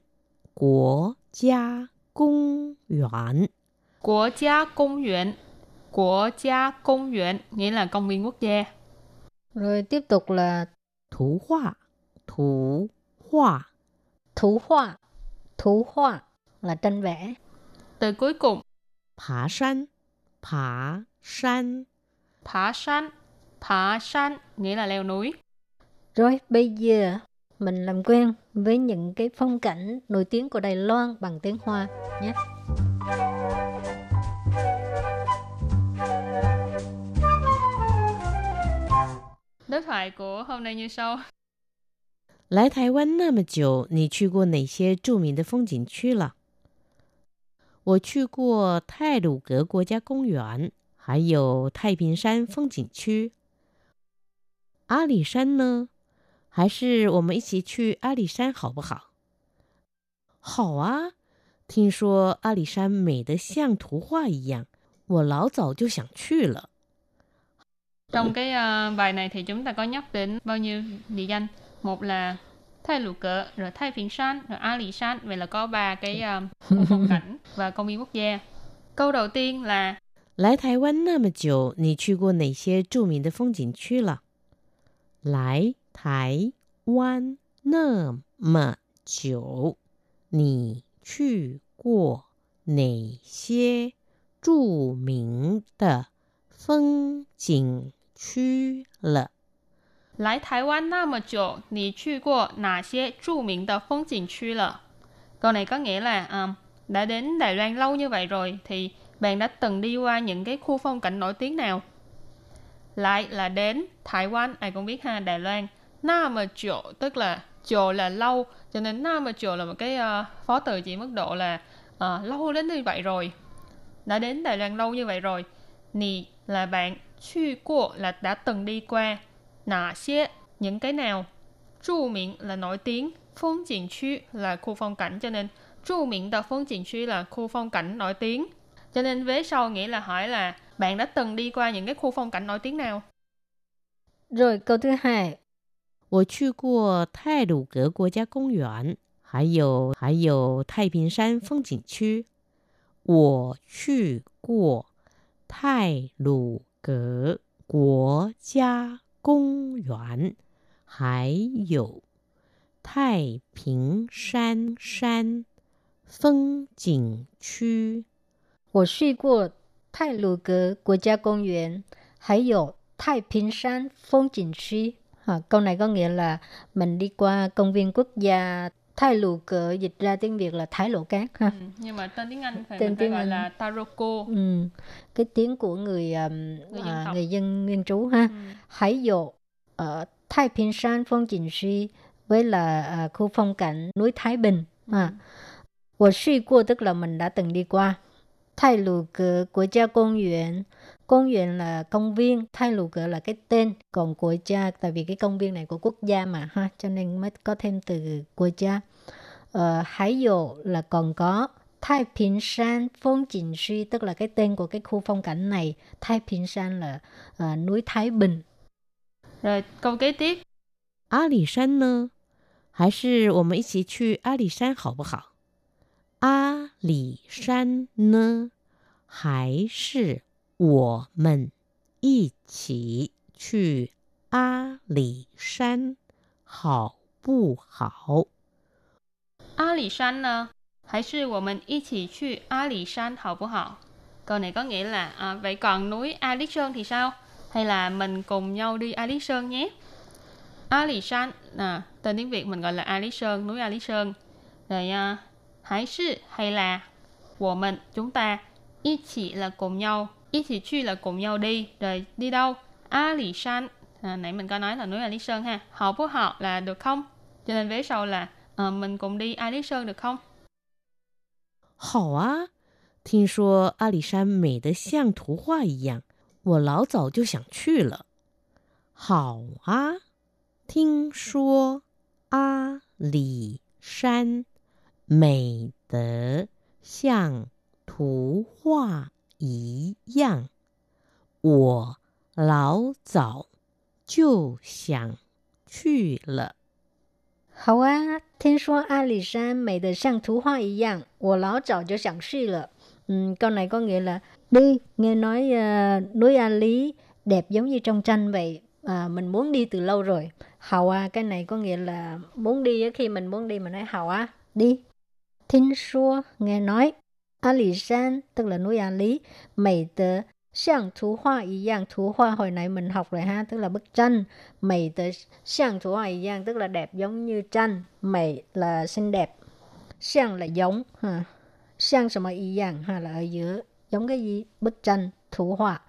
Quốc gia công viên. Quốc gia công viên. Quốc gia công viên nghĩa là công viên quốc gia. Rồi tiếp tục là thủ hoa. Thủ hoa. Thủ hoa. Thủ hoa là tranh vẽ. Từ cuối cùng. Phá san. Phá san. Phá san. Phá san nghĩa là leo núi. Rồi bây giờ mình làm quen với những cái phong cảnh nổi tiếng của Đài Loan bằng tiếng Hoa nhé. Đối thoại của hôm nay như sau. 来台湾那么久，你去过哪些着名的风景区了？我去过泰鲁格国家公园，还有太平山风景区。阿里山呢？ 还是我们一起去阿里山好不好？好啊！听说阿里山美得像图画一样，我老早就想去了。 Trong cái ờ, bài này thì chúng ta có nhắc đến bao nhiêu địa danh. Một là Thái Lục Cỡ, rồi Thái Phiền San, rồi A Lì San. Vậy là có ba cái ờ, khu phong cảnh và công viên quốc gia. Câu đầu tiên là 来台湾那么久，你去过哪些着名的风景区了？来 台湾那么久，你去过哪些着名的风景区了？ Lại Thái Quan na mà chỗ, nì去过哪些着名的风景区了? Câu này có nghĩa là à, đã đến Đài Loan lâu như vậy rồi thì bạn đã từng đi qua những cái khu phong cảnh nổi tiếng nào? Lại là đến Thái Quan, ai cũng biết ha, Đài Loan. na mà chỗ tức là chỗ là lâu, cho nên na mà chỗ là một cái ờ, phó từ chỉ mức độ là ờ, lâu đến như vậy rồi. Đã đến Đài Loan lâu như vậy rồi, nì là bạn suy qua là đã từng đi qua nà xế những cái nào? Chu miệng là nổi tiếng phong cảnh khu là khu phong cảnh, cho nên chu miệng từ phong cảnh khu là khu phong cảnh nổi tiếng. Cho nên vế sau nghĩa là hỏi là bạn đã từng đi qua những cái khu phong cảnh nổi tiếng nào? Rồi, câu thứ hai. 我去过泰鲁格国家公园，还有还有太平山风景区。我去过泰鲁格国家公园，还有太平山山风景区。我去过泰鲁格国家公园，还有太平山风景区. À, câu này có nghĩa là mình đi qua công viên quốc gia Thái Lù Cờ dịch ra tiếng Việt là Thái Lộ Cát ha. Ừ, nhưng mà tên tiếng Anh phải tên tiếng phải gọi Anh. là Taroko. Ừ. Cái tiếng của người um, người, dân à, người dân nguyên trú ha. Ừ. Hải Dụ ở Thái Bình Sơn Phong Chỉnh Si với là uh, khu phong cảnh núi Thái Bình à. Ừ. Tôi đi qua tức là mình đã từng đi qua. Thái Lù Cờ Quốc gia công viên Công viên là công viên, Thái Lù Cờ là cái tên, còn quốc gia tại vì cái công viên này của quốc gia mà ha, cho nên mới có thêm từ quốc gia. Ờ, hải dụ là còn có Thái Bình San phong景区 tức là cái tên của cái khu phong cảnh này. Thái Bình San là uh, núi Thái Bình. Rồi câu kế tiếp. 阿里山呢？还是我们一起去阿里山好不好？阿里山呢？还是 我们一起去阿里山好不好？阿里山呢？还是我们一起去阿里山好不好? Câu này có nghĩa là à, vậy còn núi A Lý Sơn thì sao? Hay là mình cùng nhau đi A Lý Sơn nhé? A Lý Sơn, à, tên tiếng Việt mình gọi là A Lý Sơn, núi A Lý Sơn. Rồi à, hãy sư hay là của mình, chúng ta, y chỉ là cùng nhau, y chỉ truy là cùng nhau đi. Rồi đi đâu? A Lý Sơn, à, nãy mình có nói là núi A Lý Sơn ha. Họ bố họ là được không? Cho nên vế sau là à, mình cùng đi A Lý Sơn được không? 好啊，听说阿里山美得像图画一样，我老早就想去了。好啊，听说阿里山美得像图画 一样，我老早就想去了。好啊，听说阿里山美得像图画一样，我老早就想去了。Um, câu này có nghĩa là đi, nghe nói uh, núi A Lý đẹp giống như trong tranh vậy. À, mình muốn đi từ lâu rồi. Hào à, cái này có nghĩa là muốn đi khi mình muốn đi mình nói hào à, đi. Thính xua, nghe nói. A Lý San, tức là núi A Lý, mỹ tờ Xiang thú hoa y yang, thú hoa hồi nãy mình học rồi ha, tức là bức tranh. Mày tới xiang thú hoa y yang, tức là đẹp giống như tranh. Mày là xinh đẹp. Xiang là giống, ha. Xiang什么一样 ha là ở giữa, giống cái gì? Bức tranh, thú hoa.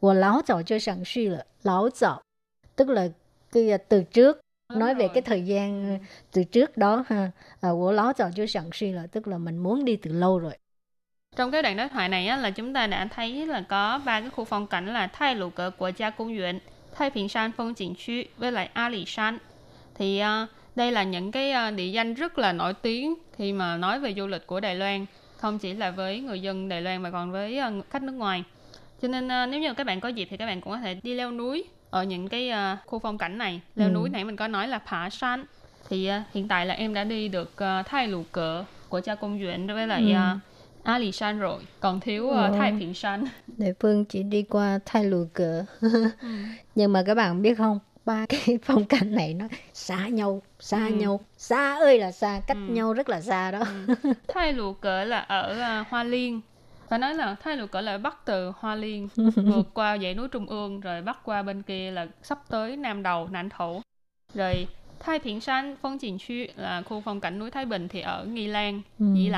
我老早就想去了，老早 tức là cái từ trước nói về cái thời gian từ trước đó ha à, của ló dạo cho sẵn suy là tức là mình muốn đi từ lâu rồi Trong cái đoạn đối thoại này á, là chúng ta đã thấy là có ba cái khu phong cảnh là Thái Lục Cờ Quốc gia công viên, Thái Bình San phong 景区 với lại A Lì San. Thì uh, đây là những cái uh, địa danh rất là nổi tiếng khi mà nói về du lịch của Đài Loan, không chỉ là với người dân Đài Loan mà còn với uh, khách nước ngoài. Cho nên uh, nếu như các bạn có dịp thì các bạn cũng có thể đi leo núi ở những cái uh, khu phong cảnh này. Leo ừ. núi nãy mình có nói là Phá San. Thì uh, hiện tại là em đã đi được uh, Thái Lục Cờ Quốc gia công viên với lại ừ. uh, A Lì San rồi, còn thiếu uh, Thái Bình San. Địa phương chỉ đi qua Thái Lù Cờ. ừ. Nhưng mà các bạn biết không, ba cái phong cảnh này nó xa nhau, xa ừ. nhau, xa ơi là xa, cách ừ. nhau rất là xa đó. Ừ. Thái Lù Cờ là ở uh, Hoa Liên. Phải nói là Thái Lù Cờ là bắc từ Hoa Liên, vượt qua dãy núi Trung ương, rồi bắc qua bên kia là sắp tới Nam Đầu, Nạn Thổ. Rồi Thái Bình San phong cảnh khu là khu phong cảnh núi Thái Bình thì ở Nghi Lan, ừ. Dĩ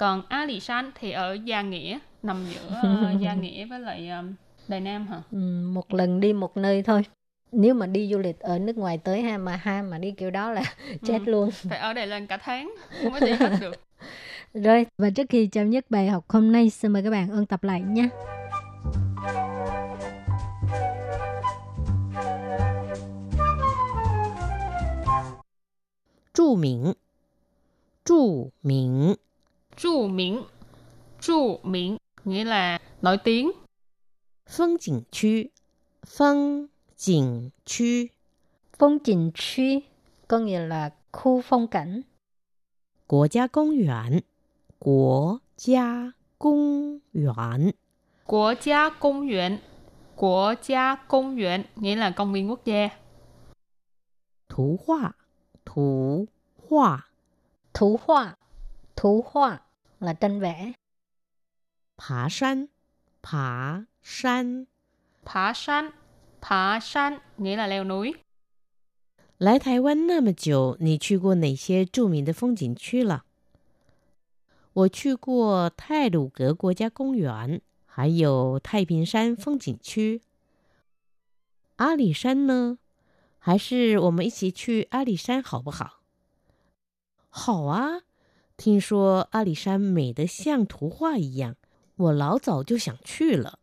còn Alishan thì ở Gia Nghĩa nằm giữa ờ, Gia Nghĩa với lại ờ, Đài Nam hả? Ừ, một lần đi một nơi thôi. Nếu mà đi du lịch ở nước ngoài tới ha mà ha mà đi kiểu đó là ừ, chết ừ, luôn. phải ở đây lên cả tháng mới đi hết được. Rồi và trước khi chấm dứt bài học hôm nay xin mời các bạn ôn tập lại nhé Chu Minh Chu Minh 着名，着名 nghĩa là nổi tiếng. 风景区，风景区，风景区 có nghĩa là khu phong cảnh. 国家公园，国家公园，国家公园，国家公园 nghĩa là công viên quốc gia. 图画，图画，图画，图画 là tranh vẽ. Phá山, phá山. Phá山, phá山nghĩa là leo núi. 来台湾那么久，你去过哪些着名的风景区了？我去过泰鲁格国家公园，还有太平山风景区。阿里山呢？还是我们一起去阿里山好不好？好啊。 听说阿里山美得像图画一样， 我老早就想去了。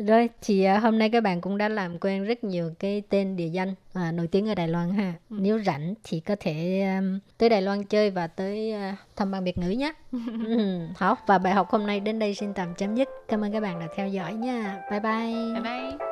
Rồi, thì à, hôm nay các bạn cũng đã làm quen rất nhiều cái tên địa danh à, nổi tiếng ở Đài Loan ha. Nếu rảnh thì có thể um, tới Đài Loan chơi và tới à, thăm ban Biệt ngữ nhé. ừ,好, và bài học hôm nay đến đây xin tạm chấm dứt. Cảm ơn các bạn đã theo dõi nha. Bye bye. Bye bye.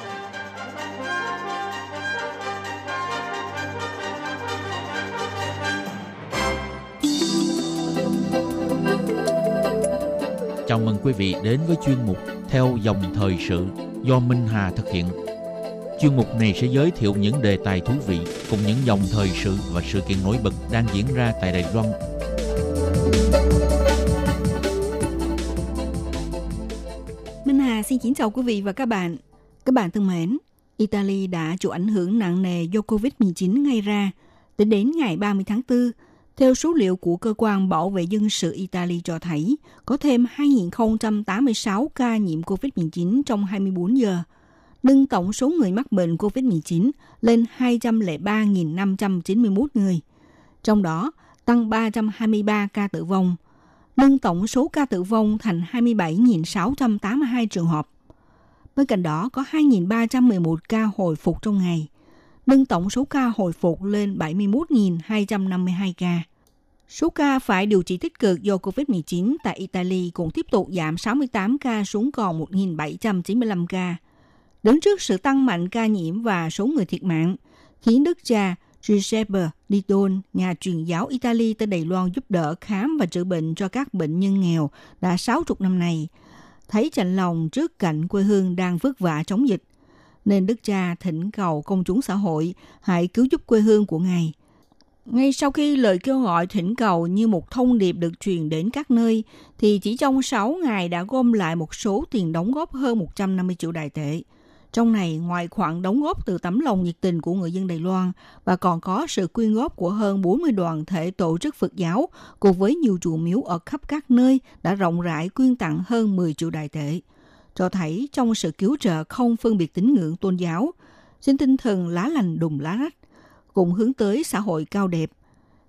Quý vị đến với chuyên mục Theo dòng thời sự do Minh Hà thực hiện. Chuyên mục này sẽ giới thiệu những đề tài thú vị cùng những dòng thời sự và sự kiện nổi bật đang diễn ra tại Đài Loan. Minh Hà xin kính chào quý vị và các bạn. Các bạn thân mến, Italy đã chịu ảnh hưởng nặng nề do Covid-19 ngay ra. Tính đến ngày 30 tháng 4, theo số liệu của Cơ quan Bảo vệ Dân sự Italy cho thấy, có thêm 2.086 ca nhiễm COVID-19 trong 24 giờ, nâng tổng số người mắc bệnh COVID-19 lên 203.591 người. Trong đó, tăng 323 ca tử vong, nâng tổng số ca tử vong thành 27.682 trường hợp. Bên cạnh đó có 2.311 ca hồi phục trong ngày, nâng tổng số ca hồi phục lên 71.252 ca. Số ca phải điều trị tích cực do COVID-19 tại Italy cũng tiếp tục giảm 68 ca xuống còn 1.795 ca. Đứng trước sự tăng mạnh ca nhiễm và số người thiệt mạng, khiến đức cha Giuseppe Didon, nhà truyền giáo Italy tới Đài Loan giúp đỡ khám và chữa bệnh cho các bệnh nhân nghèo đã 60 năm nay, thấy chạnh lòng trước cảnh quê hương đang vất vả chống dịch, nên đức cha thỉnh cầu công chúng xã hội hãy cứu giúp quê hương của ngài. Ngay sau khi lời kêu gọi thỉnh cầu như một thông điệp được truyền đến các nơi, thì chỉ trong 6 ngày đã gom lại một số tiền đóng góp hơn 150 triệu đài tệ. Trong này, ngoài khoản đóng góp từ tấm lòng nhiệt tình của người dân Đài Loan và còn có sự quyên góp của hơn 40 đoàn thể tổ chức Phật giáo cùng với nhiều chùa miếu ở khắp các nơi đã rộng rãi quyên tặng hơn 10 triệu đài tệ. Cho thấy trong sự cứu trợ không phân biệt tín ngưỡng tôn giáo, trên tinh thần lá lành đùm lá rách, cùng hướng tới xã hội cao đẹp.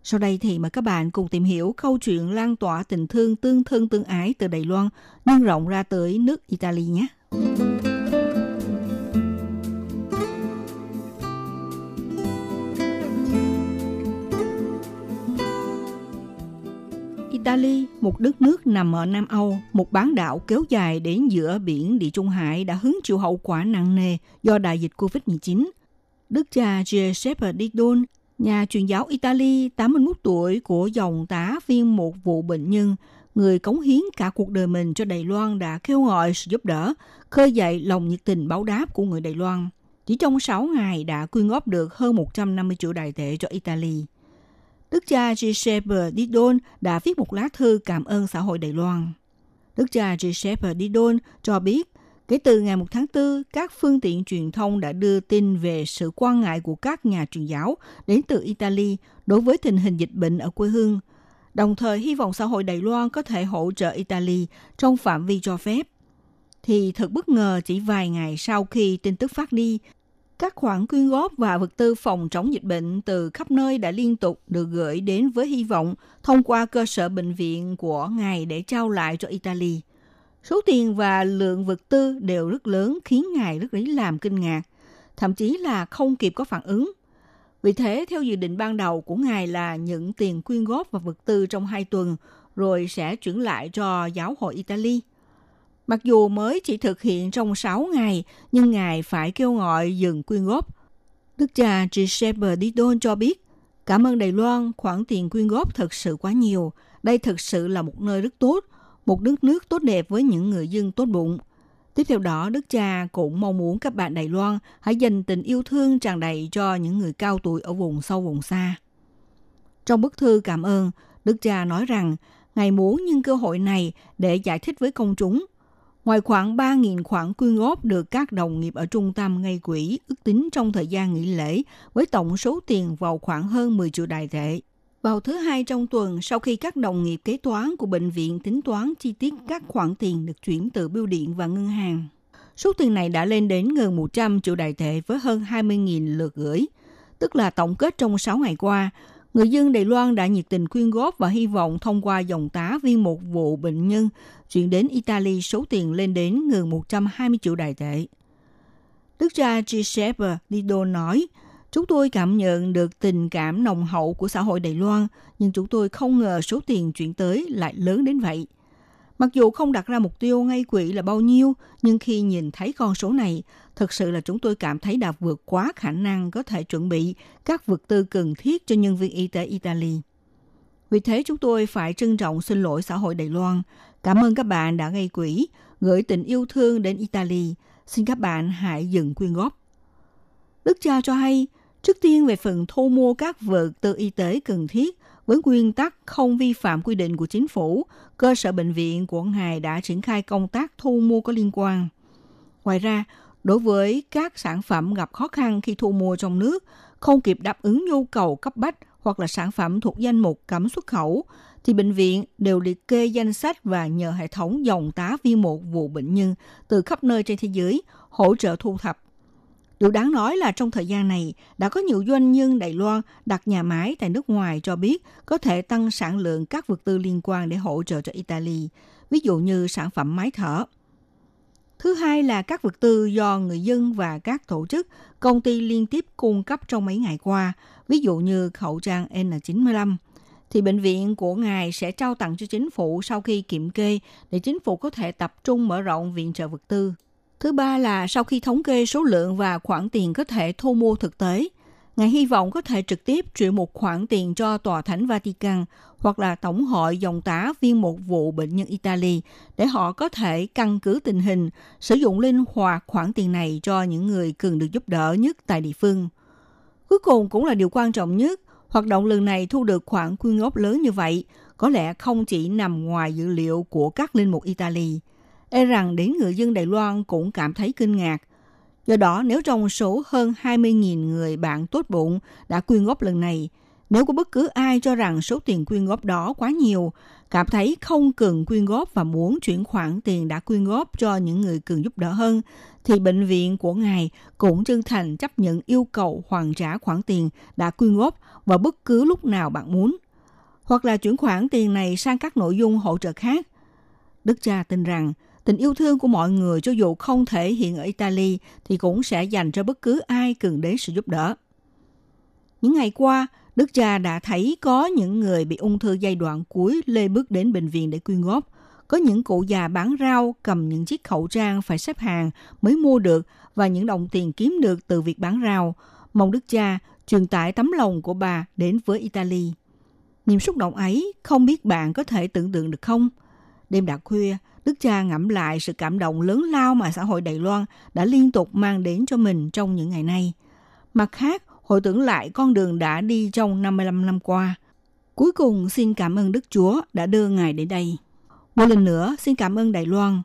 Sau đây thì mời các bạn cùng tìm hiểu câu chuyện lan tỏa tình thương tương thân tương ái từ Đài Loan nhân rộng ra tới nước Italy nhé. Italy, một đất nước nằm ở Nam Âu, một bán đảo kéo dài đến giữa biển Địa Trung Hải đã hứng chịu hậu quả nặng nề do đại dịch COVID-19. Đức cha Giuseppe Didon, nhà truyền giáo Italy 81 tuổi của dòng tá viên một vụ bệnh nhân, người cống hiến cả cuộc đời mình cho Đài Loan đã kêu gọi sự giúp đỡ, khơi dậy lòng nhiệt tình báo đáp của người Đài Loan. Chỉ trong 6 ngày đã quyên góp được hơn 150 triệu đài tệ cho Italy. Đức cha Giuseppe Didon đã viết một lá thư cảm ơn xã hội Đài Loan. Đức cha Giuseppe Didon cho biết, kể từ ngày 1 tháng 4, các phương tiện truyền thông đã đưa tin về sự quan ngại của các nhà truyền giáo đến từ Italy đối với tình hình dịch bệnh ở quê hương, đồng thời hy vọng xã hội Đài Loan có thể hỗ trợ Italy trong phạm vi cho phép. Thì thật bất ngờ chỉ vài ngày sau khi tin tức phát đi, các khoản quyên góp và vật tư phòng chống dịch bệnh từ khắp nơi đã liên tục được gửi đến với hy vọng thông qua cơ sở bệnh viện của Ngài để trao lại cho Italy. Số tiền và lượng vật tư đều rất lớn khiến Ngài rất lấy làm kinh ngạc, thậm chí là không kịp có phản ứng. Vì thế, theo dự định ban đầu của Ngài là những tiền quyên góp và vật tư trong hai tuần, rồi sẽ chuyển lại cho giáo hội Italy. Mặc dù mới chỉ thực hiện trong 6 ngày, nhưng Ngài phải kêu gọi dừng quyên góp. Đức cha Giuseppe Didon cho biết, cảm ơn Đài Loan, khoản tiền quyên góp thật sự quá nhiều. Đây thực sự là một nơi rất tốt, một đất nước tốt đẹp với những người dân tốt bụng. Tiếp theo đó, Đức cha cũng mong muốn các bạn Đài Loan hãy dành tình yêu thương tràn đầy cho những người cao tuổi ở vùng sâu vùng xa. Trong bức thư cảm ơn, Đức cha nói rằng Ngài muốn nhân cơ hội này để giải thích với công chúng. Ngoài khoảng 3.000 khoản quyên góp được các đồng nghiệp ở trung tâm ngay quỹ ước tính trong thời gian nghỉ lễ với tổng số tiền vào khoảng hơn 10 triệu đài tệ. Vào thứ hai trong tuần, sau khi các đồng nghiệp kế toán của bệnh viện tính toán chi tiết các khoản tiền được chuyển từ bưu điện và ngân hàng, số tiền này đã lên đến gần 100 triệu đài tệ với hơn 20.000 lượt gửi. Tức là tổng kết trong 6 ngày qua, người dân Đài Loan đã nhiệt tình quyên góp và hy vọng thông qua dòng tá viên một vụ bệnh nhân chuyển đến Italy số tiền lên đến gần 120 triệu đài tệ. Đức cha Giuseppe Lido nói, Chúng tôi cảm nhận được tình cảm nồng hậu của xã hội Đài Loan, nhưng chúng tôi không ngờ số tiền chuyển tới lại lớn đến vậy. Mặc dù không đặt ra mục tiêu ngay quỹ là bao nhiêu, nhưng khi nhìn thấy con số này, thực sự là chúng tôi cảm thấy đã vượt quá khả năng có thể chuẩn bị các vật tư cần thiết cho nhân viên y tế Italy. Vì thế chúng tôi phải trân trọng xin lỗi xã hội Đài Loan. Cảm ơn các bạn đã gây quỹ, gửi tình yêu thương đến Italy. Xin các bạn hãy dừng quyên góp. Đức cha cho hay, Trước tiên về phần thu mua các vật tư y tế cần thiết với nguyên tắc không vi phạm quy định của chính phủ, cơ sở bệnh viện của ngài đã triển khai công tác thu mua có liên quan. Ngoài ra, đối với các sản phẩm gặp khó khăn khi thu mua trong nước, không kịp đáp ứng nhu cầu cấp bách hoặc là sản phẩm thuộc danh mục cấm xuất khẩu, thì bệnh viện đều liệt kê danh sách và nhờ hệ thống dòng tá vi một vụ bệnh nhân từ khắp nơi trên thế giới hỗ trợ thu thập Điều đáng nói là trong thời gian này, đã có nhiều doanh nhân Đài Loan đặt nhà máy tại nước ngoài cho biết có thể tăng sản lượng các vật tư liên quan để hỗ trợ cho Italy, ví dụ như sản phẩm máy thở. Thứ hai là các vật tư do người dân và các tổ chức, công ty liên tiếp cung cấp trong mấy ngày qua, ví dụ như khẩu trang N95, thì bệnh viện của ngài sẽ trao tặng cho chính phủ sau khi kiểm kê để chính phủ có thể tập trung mở rộng viện trợ vật tư. Thứ ba là sau khi thống kê số lượng và khoản tiền có thể thu mua thực tế, Ngài hy vọng có thể trực tiếp chuyển một khoản tiền cho Tòa Thánh Vatican hoặc là Tổng hội dòng tá viên một vụ bệnh nhân Italy để họ có thể căn cứ tình hình, sử dụng linh hoạt khoản tiền này cho những người cần được giúp đỡ nhất tại địa phương. Cuối cùng cũng là điều quan trọng nhất, hoạt động lần này thu được khoản quyên góp lớn như vậy, có lẽ không chỉ nằm ngoài dữ liệu của các linh mục Italy – e rằng đến người dân Đài Loan cũng cảm thấy kinh ngạc. Do đó, nếu trong số hơn 20.000 người bạn tốt bụng đã quyên góp lần này, nếu có bất cứ ai cho rằng số tiền quyên góp đó quá nhiều, cảm thấy không cần quyên góp và muốn chuyển khoản tiền đã quyên góp cho những người cần giúp đỡ hơn, thì bệnh viện của ngài cũng chân thành chấp nhận yêu cầu hoàn trả khoản tiền đã quyên góp vào bất cứ lúc nào bạn muốn. Hoặc là chuyển khoản tiền này sang các nội dung hỗ trợ khác. Đức cha tin rằng tình yêu thương của mọi người cho dù không thể hiện ở Italy thì cũng sẽ dành cho bất cứ ai cần đến sự giúp đỡ. Những ngày qua, Đức cha đã thấy có những người bị ung thư giai đoạn cuối lê bước đến bệnh viện để quyên góp. Có những cụ già bán rau cầm những chiếc khẩu trang phải xếp hàng mới mua được và những đồng tiền kiếm được từ việc bán rau. Mong Đức cha truyền tải tấm lòng của bà đến với Italy. Niềm xúc động ấy không biết bạn có thể tưởng tượng được không? Đêm đã khuya, Đức cha ngẫm lại sự cảm động lớn lao mà xã hội Đài Loan đã liên tục mang đến cho mình trong những ngày nay. Mặt khác, hồi tưởng lại con đường đã đi trong 55 năm qua. Cuối cùng xin cảm ơn Đức Chúa đã đưa Ngài đến đây. Một lần nữa xin cảm ơn Đài Loan.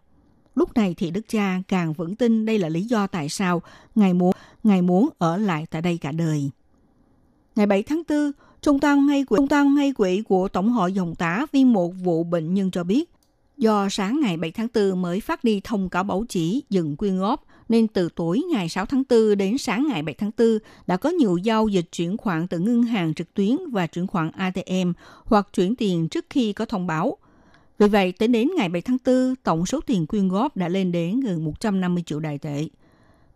Lúc này thì Đức Cha càng vững tin đây là lý do tại sao Ngài muốn, Ngài muốn ở lại tại đây cả đời. Ngày 7 tháng 4, Trung tâm ngay quỹ, Trung tâm ngay quỹ của Tổng hội dòng tá viên một vụ bệnh nhân cho biết Do sáng ngày 7 tháng 4 mới phát đi thông cáo báo chí dừng quyên góp, nên từ tối ngày 6 tháng 4 đến sáng ngày 7 tháng 4 đã có nhiều giao dịch chuyển khoản từ ngân hàng trực tuyến và chuyển khoản ATM hoặc chuyển tiền trước khi có thông báo. Vì vậy, tính đến ngày 7 tháng 4, tổng số tiền quyên góp đã lên đến gần 150 triệu đài tệ.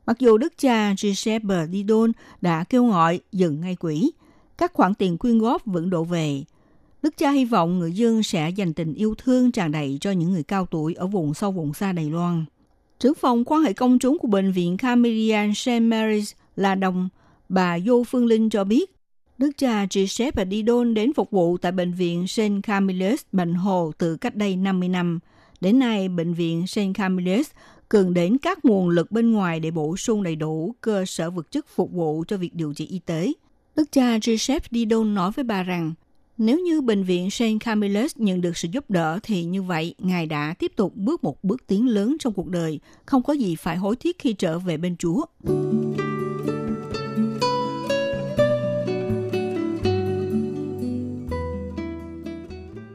Mặc dù đức cha Giuseppe Didon đã kêu gọi dừng ngay quỹ, các khoản tiền quyên góp vẫn đổ về – Đức cha hy vọng người dân sẽ dành tình yêu thương tràn đầy cho những người cao tuổi ở vùng sâu vùng xa Đài Loan. Trưởng phòng quan hệ công chúng của Bệnh viện Camerian St. Mary's là đồng bà Vô Phương Linh cho biết, Đức cha Giuseppe Didon đến phục vụ tại Bệnh viện St. Camillus Bệnh Hồ từ cách đây 50 năm. Đến nay, Bệnh viện St. Camillus cần đến các nguồn lực bên ngoài để bổ sung đầy đủ cơ sở vật chất phục vụ cho việc điều trị y tế. Đức cha Joseph Didon nói với bà rằng, nếu như bệnh viện Saint Camillus nhận được sự giúp đỡ thì như vậy, Ngài đã tiếp tục bước một bước tiến lớn trong cuộc đời, không có gì phải hối tiếc khi trở về bên Chúa.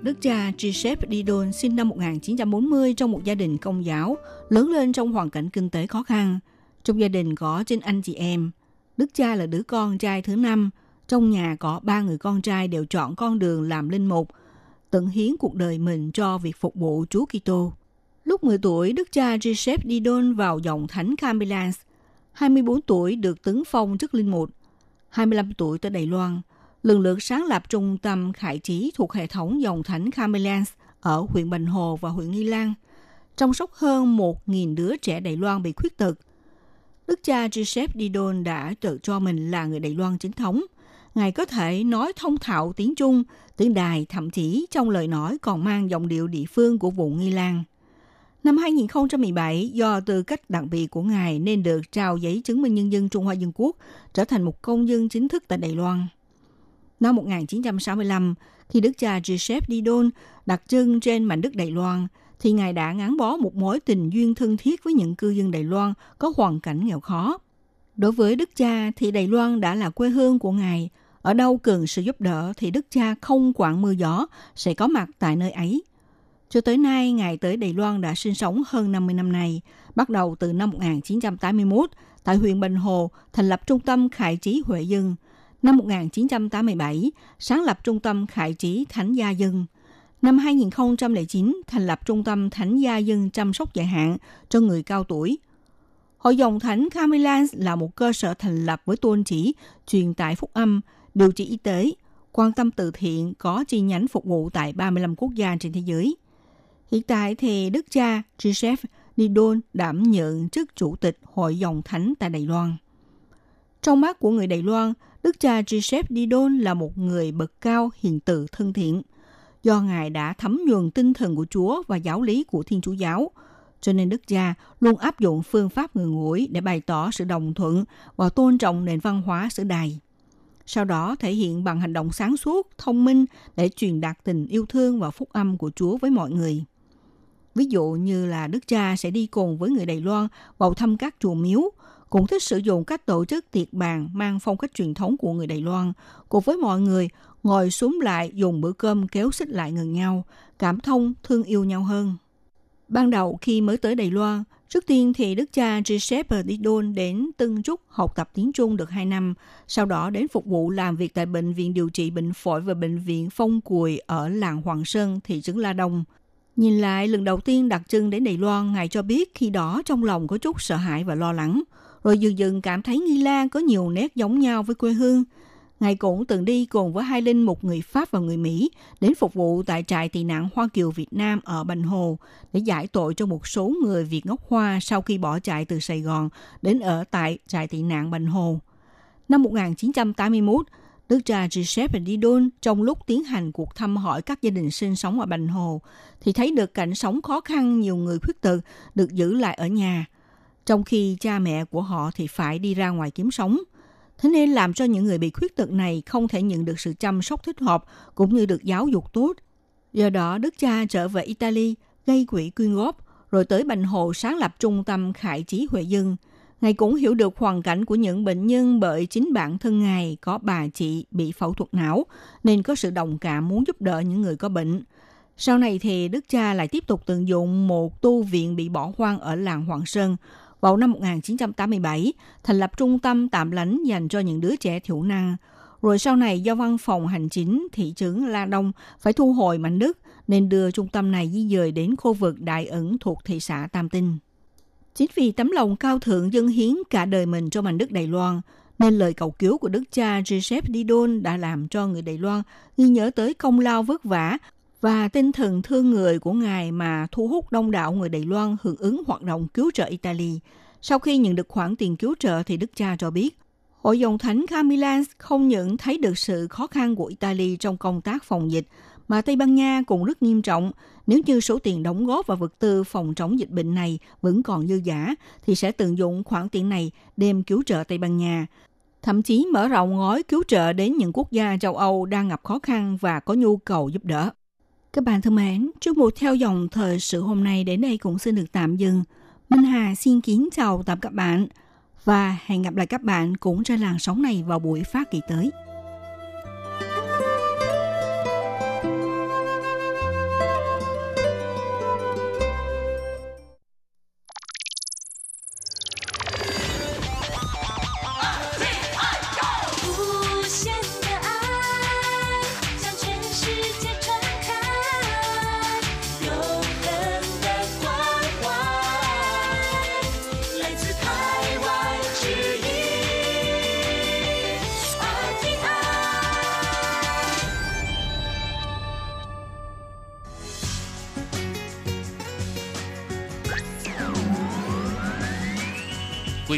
Đức cha Joseph Didon sinh năm 1940 trong một gia đình công giáo, lớn lên trong hoàn cảnh kinh tế khó khăn. Trong gia đình có trên anh chị em. Đức cha là đứa con trai thứ năm. Trong nhà có ba người con trai đều chọn con đường làm linh mục, tận hiến cuộc đời mình cho việc phục vụ Chúa Kitô. Lúc 10 tuổi, Đức cha Joseph Didon vào dòng thánh Camillans. 24 tuổi được tấn phong chức linh mục. 25 tuổi tới Đài Loan – lần lượt sáng lập trung tâm khải trí thuộc hệ thống dòng thánh Camillans ở huyện Bình Hồ và huyện Nghi Lan, trong sóc hơn 1.000 đứa trẻ Đài Loan bị khuyết tật. Đức cha Joseph Didon đã tự cho mình là người Đài Loan chính thống. Ngài có thể nói thông thạo tiếng Trung, tiếng Đài, thậm chí trong lời nói còn mang giọng điệu địa phương của vùng Nghi Lan. Năm 2017, do tư cách đặc biệt của Ngài nên được trao giấy chứng minh nhân dân Trung Hoa Dân Quốc, trở thành một công dân chính thức tại Đài Loan. Năm 1965, khi đức cha Giuseppe Didon đặt chân trên mảnh đất Đài Loan, thì Ngài đã ngắn bó một mối tình duyên thân thiết với những cư dân Đài Loan có hoàn cảnh nghèo khó. Đối với đức cha thì Đài Loan đã là quê hương của Ngài. Ở đâu cần sự giúp đỡ thì đức cha không quản mưa gió, sẽ có mặt tại nơi ấy. Cho tới nay, Ngài tới Đài Loan đã sinh sống hơn 50 năm nay, bắt đầu từ năm 1981 tại huyện Bình Hồ thành lập trung tâm khải trí Huệ Dân – Năm 1987, sáng lập Trung tâm Khải Trí Thánh Gia Dân. Năm 2009, thành lập Trung tâm Thánh Gia Dân chăm sóc dài hạn cho người cao tuổi. Hội dòng Thánh Carmelans là một cơ sở thành lập với tôn chỉ truyền tải phúc âm, điều trị y tế, quan tâm từ thiện có chi nhánh phục vụ tại 35 quốc gia trên thế giới. Hiện tại thì Đức cha Joseph Didon đảm nhận chức chủ tịch Hội dòng Thánh tại Đài Loan. Trong mắt của người Đài Loan, Đức cha Joseph Didon là một người bậc cao, hiền từ, thân thiện. Do Ngài đã thấm nhuần tinh thần của Chúa và giáo lý của Thiên Chúa Giáo, cho nên Đức cha luôn áp dụng phương pháp người gũi để bày tỏ sự đồng thuận và tôn trọng nền văn hóa sử đài. Sau đó thể hiện bằng hành động sáng suốt, thông minh để truyền đạt tình yêu thương và phúc âm của Chúa với mọi người. Ví dụ như là Đức cha sẽ đi cùng với người Đài Loan vào thăm các chùa miếu, cũng thích sử dụng các tổ chức tiệc bàn mang phong cách truyền thống của người Đài Loan, cùng với mọi người ngồi xuống lại dùng bữa cơm kéo xích lại gần nhau, cảm thông, thương yêu nhau hơn. Ban đầu khi mới tới Đài Loan, trước tiên thì đức cha Giuseppe Didon đến Tân Trúc học tập tiếng Trung được 2 năm, sau đó đến phục vụ làm việc tại Bệnh viện điều trị bệnh phổi và Bệnh viện Phong Cùi ở làng Hoàng Sơn, thị trấn La Đông. Nhìn lại lần đầu tiên đặt chân đến Đài Loan, Ngài cho biết khi đó trong lòng có chút sợ hãi và lo lắng – rồi dần dần cảm thấy Nghi Lan có nhiều nét giống nhau với quê hương. Ngài cũng từng đi cùng với hai linh một người Pháp và người Mỹ đến phục vụ tại trại tị nạn Hoa Kiều Việt Nam ở Bành Hồ để giải tội cho một số người Việt gốc Hoa sau khi bỏ chạy từ Sài Gòn đến ở tại trại tị nạn Bành Hồ. Năm 1981, Đức cha Giuseppe Didon trong lúc tiến hành cuộc thăm hỏi các gia đình sinh sống ở Bành Hồ thì thấy được cảnh sống khó khăn nhiều người khuyết tật được giữ lại ở nhà – trong khi cha mẹ của họ thì phải đi ra ngoài kiếm sống. Thế nên làm cho những người bị khuyết tật này không thể nhận được sự chăm sóc thích hợp cũng như được giáo dục tốt. Do đó, Đức cha trở về Italy, gây quỹ quyên góp, rồi tới Bành Hồ sáng lập trung tâm khải trí Huệ Dân. Ngài cũng hiểu được hoàn cảnh của những bệnh nhân bởi chính bản thân Ngài có bà chị bị phẫu thuật não, nên có sự đồng cảm muốn giúp đỡ những người có bệnh. Sau này thì Đức cha lại tiếp tục tận dụng một tu viện bị bỏ hoang ở làng Hoàng Sơn, vào năm 1987 thành lập trung tâm tạm lánh dành cho những đứa trẻ thiểu năng. Rồi sau này do văn phòng hành chính thị trấn La Đông phải thu hồi mảnh đất nên đưa trung tâm này di dời đến khu vực Đại ẩn thuộc thị xã Tam Tinh. Chính vì tấm lòng cao thượng dân hiến cả đời mình cho mảnh đất Đài Loan, nên lời cầu cứu của đức cha Joseph Didon đã làm cho người Đài Loan ghi nhớ tới công lao vất vả và tinh thần thương người của Ngài mà thu hút đông đảo người Đài Loan hưởng ứng hoạt động cứu trợ Italy. Sau khi nhận được khoản tiền cứu trợ thì Đức cha cho biết, Hội dòng Thánh Camillans không những thấy được sự khó khăn của Italy trong công tác phòng dịch, mà Tây Ban Nha cũng rất nghiêm trọng. Nếu như số tiền đóng góp vào vật tư phòng chống dịch bệnh này vẫn còn dư giả, thì sẽ tận dụng khoản tiền này đem cứu trợ Tây Ban Nha. Thậm chí mở rộng gói cứu trợ đến những quốc gia châu Âu đang gặp khó khăn và có nhu cầu giúp đỡ. Các bạn thân mến, chương mục theo dòng thời sự hôm nay đến đây cũng xin được tạm dừng. Minh Hà xin kính chào tạm các bạn và hẹn gặp lại các bạn cũng trên làn sóng này vào buổi phát kỳ tới.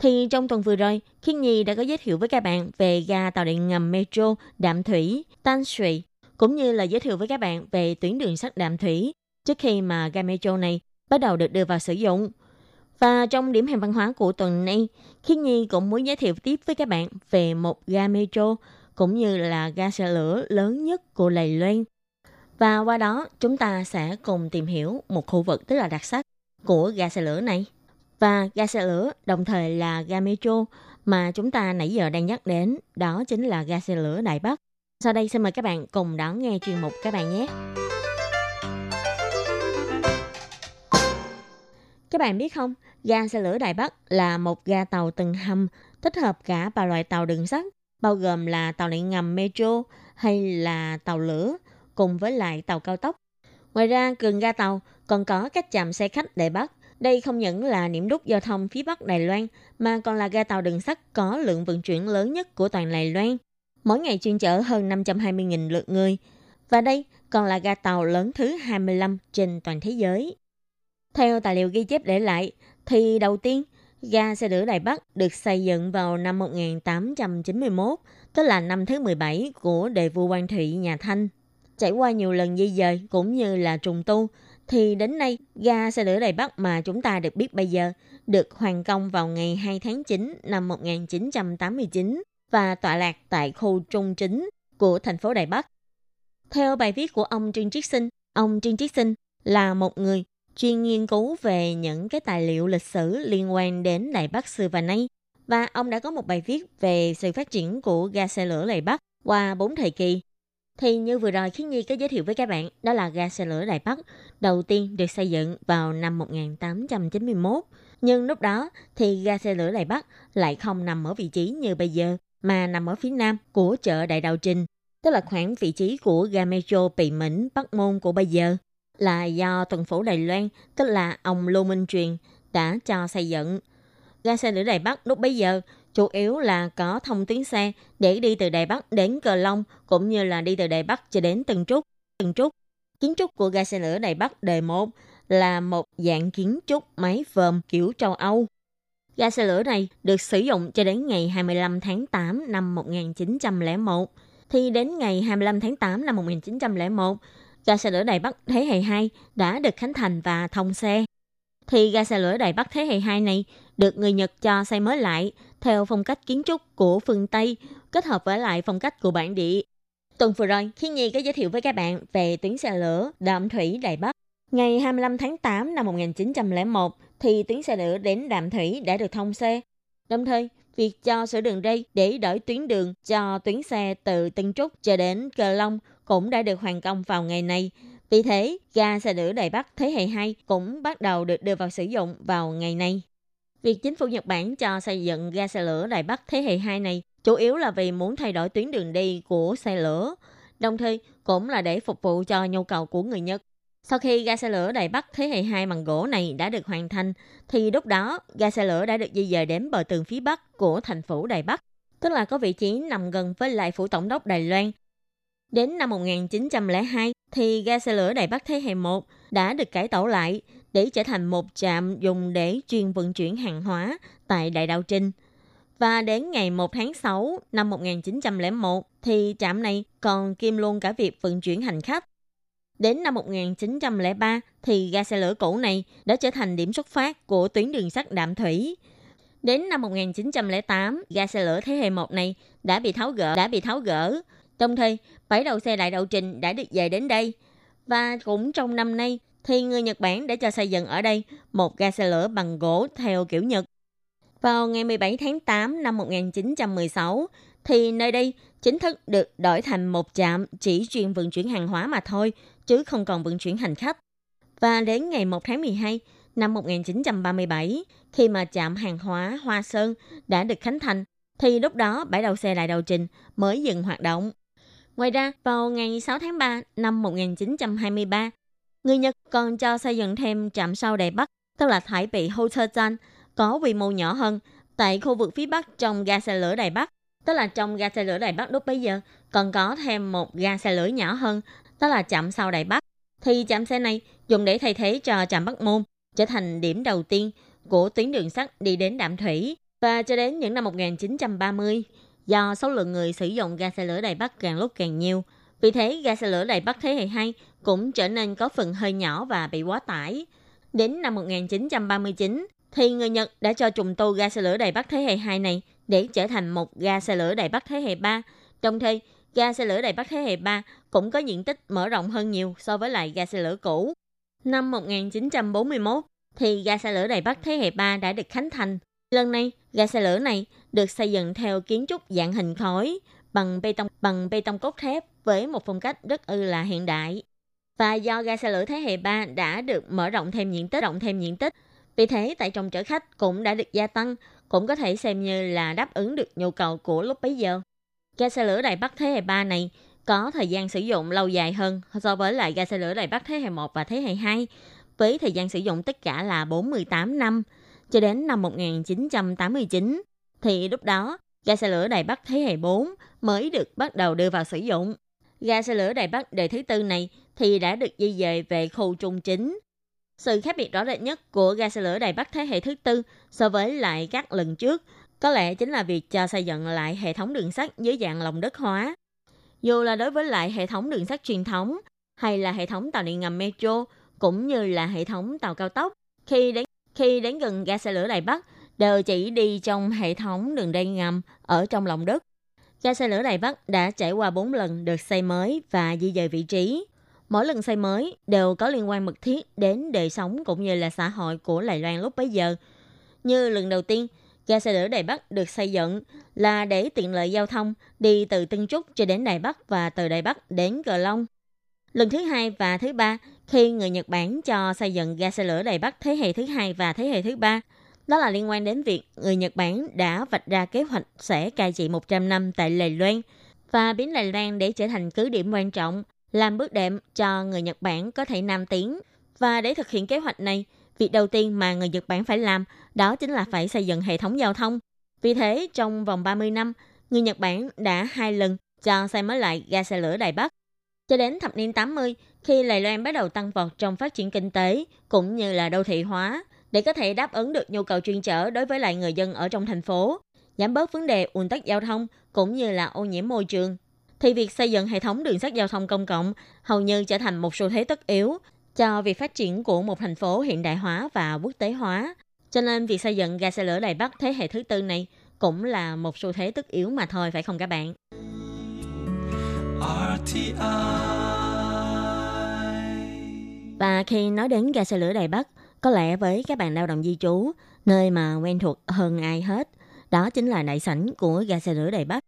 thì trong tuần vừa rồi, Khiên Nhi đã có giới thiệu với các bạn về ga tàu điện ngầm metro Đạm Thủy, Tan Sủy, cũng như là giới thiệu với các bạn về tuyến đường sắt Đạm Thủy trước khi mà ga metro này bắt đầu được đưa vào sử dụng. Và trong điểm hẹn văn hóa của tuần này, Khiên Nhi cũng muốn giới thiệu tiếp với các bạn về một ga metro cũng như là ga xe lửa lớn nhất của Lầy Loan. Và qua đó, chúng ta sẽ cùng tìm hiểu một khu vực rất là đặc sắc của ga xe lửa này và ga xe lửa đồng thời là ga metro mà chúng ta nãy giờ đang nhắc đến, đó chính là ga xe lửa Đài Bắc. Sau đây xin mời các bạn cùng đón nghe chuyên mục các bạn nhé. Các bạn biết không, ga xe lửa Đài Bắc là một ga tàu từng hầm tích hợp cả ba loại tàu đường sắt, bao gồm là tàu điện ngầm metro hay là tàu lửa cùng với lại tàu cao tốc. Ngoài ra, gần ga tàu còn có các trạm xe khách Đài Bắc đây không những là điểm đúc giao thông phía Bắc Đài Loan, mà còn là ga tàu đường sắt có lượng vận chuyển lớn nhất của toàn Đài Loan. Mỗi ngày chuyên chở hơn 520.000 lượt người. Và đây còn là ga tàu lớn thứ 25 trên toàn thế giới. Theo tài liệu ghi chép để lại, thì đầu tiên, ga xe lửa Đài Bắc được xây dựng vào năm 1891, tức là năm thứ 17 của đề vua Quang Thụy nhà Thanh. Trải qua nhiều lần di dời cũng như là trùng tu, thì đến nay ga xe lửa Đài Bắc mà chúng ta được biết bây giờ được hoàn công vào ngày 2 tháng 9 năm 1989 và tọa lạc tại khu trung chính của thành phố Đài Bắc. Theo bài viết của ông Trương Triết Sinh, ông Trương Triết Sinh là một người chuyên nghiên cứu về những cái tài liệu lịch sử liên quan đến Đài Bắc xưa và nay. Và ông đã có một bài viết về sự phát triển của ga xe lửa Đài Bắc qua bốn thời kỳ thì như vừa rồi Khiến Nhi có giới thiệu với các bạn, đó là ga xe lửa Đài Bắc, đầu tiên được xây dựng vào năm 1891. Nhưng lúc đó thì ga xe lửa Đài Bắc lại không nằm ở vị trí như bây giờ, mà nằm ở phía nam của chợ Đại Đạo Trình, tức là khoảng vị trí của ga metro Pì Mĩnh, Bắc Môn của bây giờ, là do tuần phủ Đài Loan, tức là ông Lô Minh Truyền, đã cho xây dựng. Ga xe lửa Đài Bắc lúc bấy giờ chủ yếu là có thông tuyến xe để đi từ Đài Bắc đến Cờ Long cũng như là đi từ Đài Bắc cho đến Tân Trúc. Tân Trúc, kiến trúc của ga xe lửa Đài Bắc đời 1 là một dạng kiến trúc máy vòm kiểu châu Âu. Ga xe lửa này được sử dụng cho đến ngày 25 tháng 8 năm 1901. Thì đến ngày 25 tháng 8 năm 1901, ga xe lửa Đài Bắc thế hệ 2 đã được khánh thành và thông xe. Thì ga xe lửa Đài Bắc thế hệ 2 này được người Nhật cho xây mới lại theo phong cách kiến trúc của phương Tây kết hợp với lại phong cách của bản địa. Tuần vừa rồi, Khi Nhi có giới thiệu với các bạn về tuyến xe lửa Đạm Thủy Đài Bắc. Ngày 25 tháng 8 năm 1901 thì tuyến xe lửa đến Đạm Thủy đã được thông xe. Đồng thời, việc cho sửa đường ray để đổi tuyến đường cho tuyến xe từ Tân Trúc cho đến Cờ Long cũng đã được hoàn công vào ngày này. Vì thế, ga xe lửa Đài Bắc thế hệ 2 cũng bắt đầu được đưa vào sử dụng vào ngày nay. Việc chính phủ Nhật Bản cho xây dựng ga xe lửa Đài Bắc thế hệ 2 này chủ yếu là vì muốn thay đổi tuyến đường đi của xe lửa. đồng thời cũng là để phục vụ cho nhu cầu của người Nhật. Sau khi ga xe lửa Đài Bắc thế hệ 2 bằng gỗ này đã được hoàn thành, thì lúc đó ga xe lửa đã được di dời đến bờ tường phía bắc của thành phố Đài Bắc, tức là có vị trí nằm gần với lại phủ tổng đốc Đài Loan. Đến năm 1902 thì ga xe lửa Đài Bắc thế hệ 1 đã được cải tổ lại để trở thành một trạm dùng để chuyên vận chuyển hàng hóa tại Đại Đạo Trinh. Và đến ngày 1 tháng 6 năm 1901 thì trạm này còn kiêm luôn cả việc vận chuyển hành khách. Đến năm 1903 thì ga xe lửa cũ này đã trở thành điểm xuất phát của tuyến đường sắt đạm thủy. Đến năm 1908, ga xe lửa thế hệ 1 này đã bị tháo gỡ, đã bị tháo gỡ. Đồng thời, bãi đậu xe đại đậu trình đã được dời đến đây. Và cũng trong năm nay, thì người Nhật Bản đã cho xây dựng ở đây một ga xe lửa bằng gỗ theo kiểu Nhật. Vào ngày 17 tháng 8 năm 1916, thì nơi đây chính thức được đổi thành một trạm chỉ chuyên vận chuyển hàng hóa mà thôi, chứ không còn vận chuyển hành khách. Và đến ngày 1 tháng 12 năm 1937, khi mà trạm hàng hóa Hoa Sơn đã được khánh thành, thì lúc đó bãi đậu xe lại đầu trình mới dừng hoạt động. Ngoài ra, vào ngày 6 tháng 3 năm 1923, người Nhật còn cho xây dựng thêm trạm sau Đài Bắc, tức là Thái Bị Hotel có quy mô nhỏ hơn tại khu vực phía Bắc trong ga xe lửa Đài Bắc. Tức là trong ga xe lửa Đài Bắc lúc bấy giờ còn có thêm một ga xe lửa nhỏ hơn, tức là trạm sau Đài Bắc. Thì trạm xe này dùng để thay thế cho trạm Bắc Môn, trở thành điểm đầu tiên của tuyến đường sắt đi đến Đạm Thủy. Và cho đến những năm 1930, do số lượng người sử dụng ga xe lửa Đài Bắc càng lúc càng nhiều, vì thế ga xe lửa Đài Bắc thế hệ 2 cũng trở nên có phần hơi nhỏ và bị quá tải. Đến năm 1939, thì người Nhật đã cho trùng tu ga xe lửa Đài Bắc thế hệ 2 này để trở thành một ga xe lửa Đài Bắc thế hệ 3. Đồng thời, ga xe lửa Đài Bắc thế hệ 3 cũng có diện tích mở rộng hơn nhiều so với lại ga xe lửa cũ. Năm 1941, thì ga xe lửa Đài Bắc thế hệ 3 đã được khánh thành. Lần này, ga xe lửa này được xây dựng theo kiến trúc dạng hình khối bằng bê tông bằng bê tông cốt thép với một phong cách rất ư là hiện đại. Và do ga xe lửa thế hệ 3 đã được mở rộng thêm diện tích, rộng thêm diện tích, vì thế tại trong chở khách cũng đã được gia tăng, cũng có thể xem như là đáp ứng được nhu cầu của lúc bấy giờ. Ga xe lửa Đài Bắc thế hệ 3 này có thời gian sử dụng lâu dài hơn so với lại ga xe lửa Đài Bắc thế hệ 1 và thế hệ 2, với thời gian sử dụng tất cả là 48 năm, cho đến năm 1989. Thì lúc đó, ga xe lửa Đài Bắc thế hệ 4 mới được bắt đầu đưa vào sử dụng. Ga xe lửa Đài Bắc đời thứ tư này thì đã được di dời về khu trung chính. Sự khác biệt rõ rệt nhất của ga xe lửa Đài Bắc thế hệ thứ tư so với lại các lần trước có lẽ chính là việc cho xây dựng lại hệ thống đường sắt dưới dạng lòng đất hóa. Dù là đối với lại hệ thống đường sắt truyền thống hay là hệ thống tàu điện ngầm metro cũng như là hệ thống tàu cao tốc khi đến khi đến gần ga xe lửa Đài Bắc đều chỉ đi trong hệ thống đường ray ngầm ở trong lòng đất. Ga xe lửa Đài Bắc đã trải qua 4 lần được xây mới và di dời vị trí. Mỗi lần xây mới đều có liên quan mật thiết đến đời sống cũng như là xã hội của Lài Loan lúc bấy giờ. Như lần đầu tiên, ga xe lửa Đài Bắc được xây dựng là để tiện lợi giao thông đi từ Tân Trúc cho đến Đài Bắc và từ Đài Bắc đến Cờ Long. Lần thứ hai và thứ ba, khi người Nhật Bản cho xây dựng ga xe lửa Đài Bắc thế hệ thứ hai và thế hệ thứ ba, đó là liên quan đến việc người Nhật Bản đã vạch ra kế hoạch sẽ cai trị 100 năm tại Lài Loan và biến Lài Loan để trở thành cứ điểm quan trọng, làm bước đệm cho người Nhật Bản có thể nam tiến. Và để thực hiện kế hoạch này, việc đầu tiên mà người Nhật Bản phải làm đó chính là phải xây dựng hệ thống giao thông. Vì thế, trong vòng 30 năm, người Nhật Bản đã hai lần cho xây mới lại ga xe lửa Đài Bắc. Cho đến thập niên 80, khi Đài Loan bắt đầu tăng vọt trong phát triển kinh tế cũng như là đô thị hóa, để có thể đáp ứng được nhu cầu chuyên chở đối với lại người dân ở trong thành phố, giảm bớt vấn đề ùn tắc giao thông cũng như là ô nhiễm môi trường. Thì việc xây dựng hệ thống đường sắt giao thông công cộng hầu như trở thành một xu thế tất yếu cho việc phát triển của một thành phố hiện đại hóa và quốc tế hóa. Cho nên việc xây dựng ga xe lửa Đài Bắc thế hệ thứ tư này cũng là một xu thế tất yếu mà thôi phải không các bạn? Và khi nói đến ga xe lửa Đài Bắc, có lẽ với các bạn lao động di trú, nơi mà quen thuộc hơn ai hết, đó chính là đại sảnh của ga xe lửa Đài Bắc.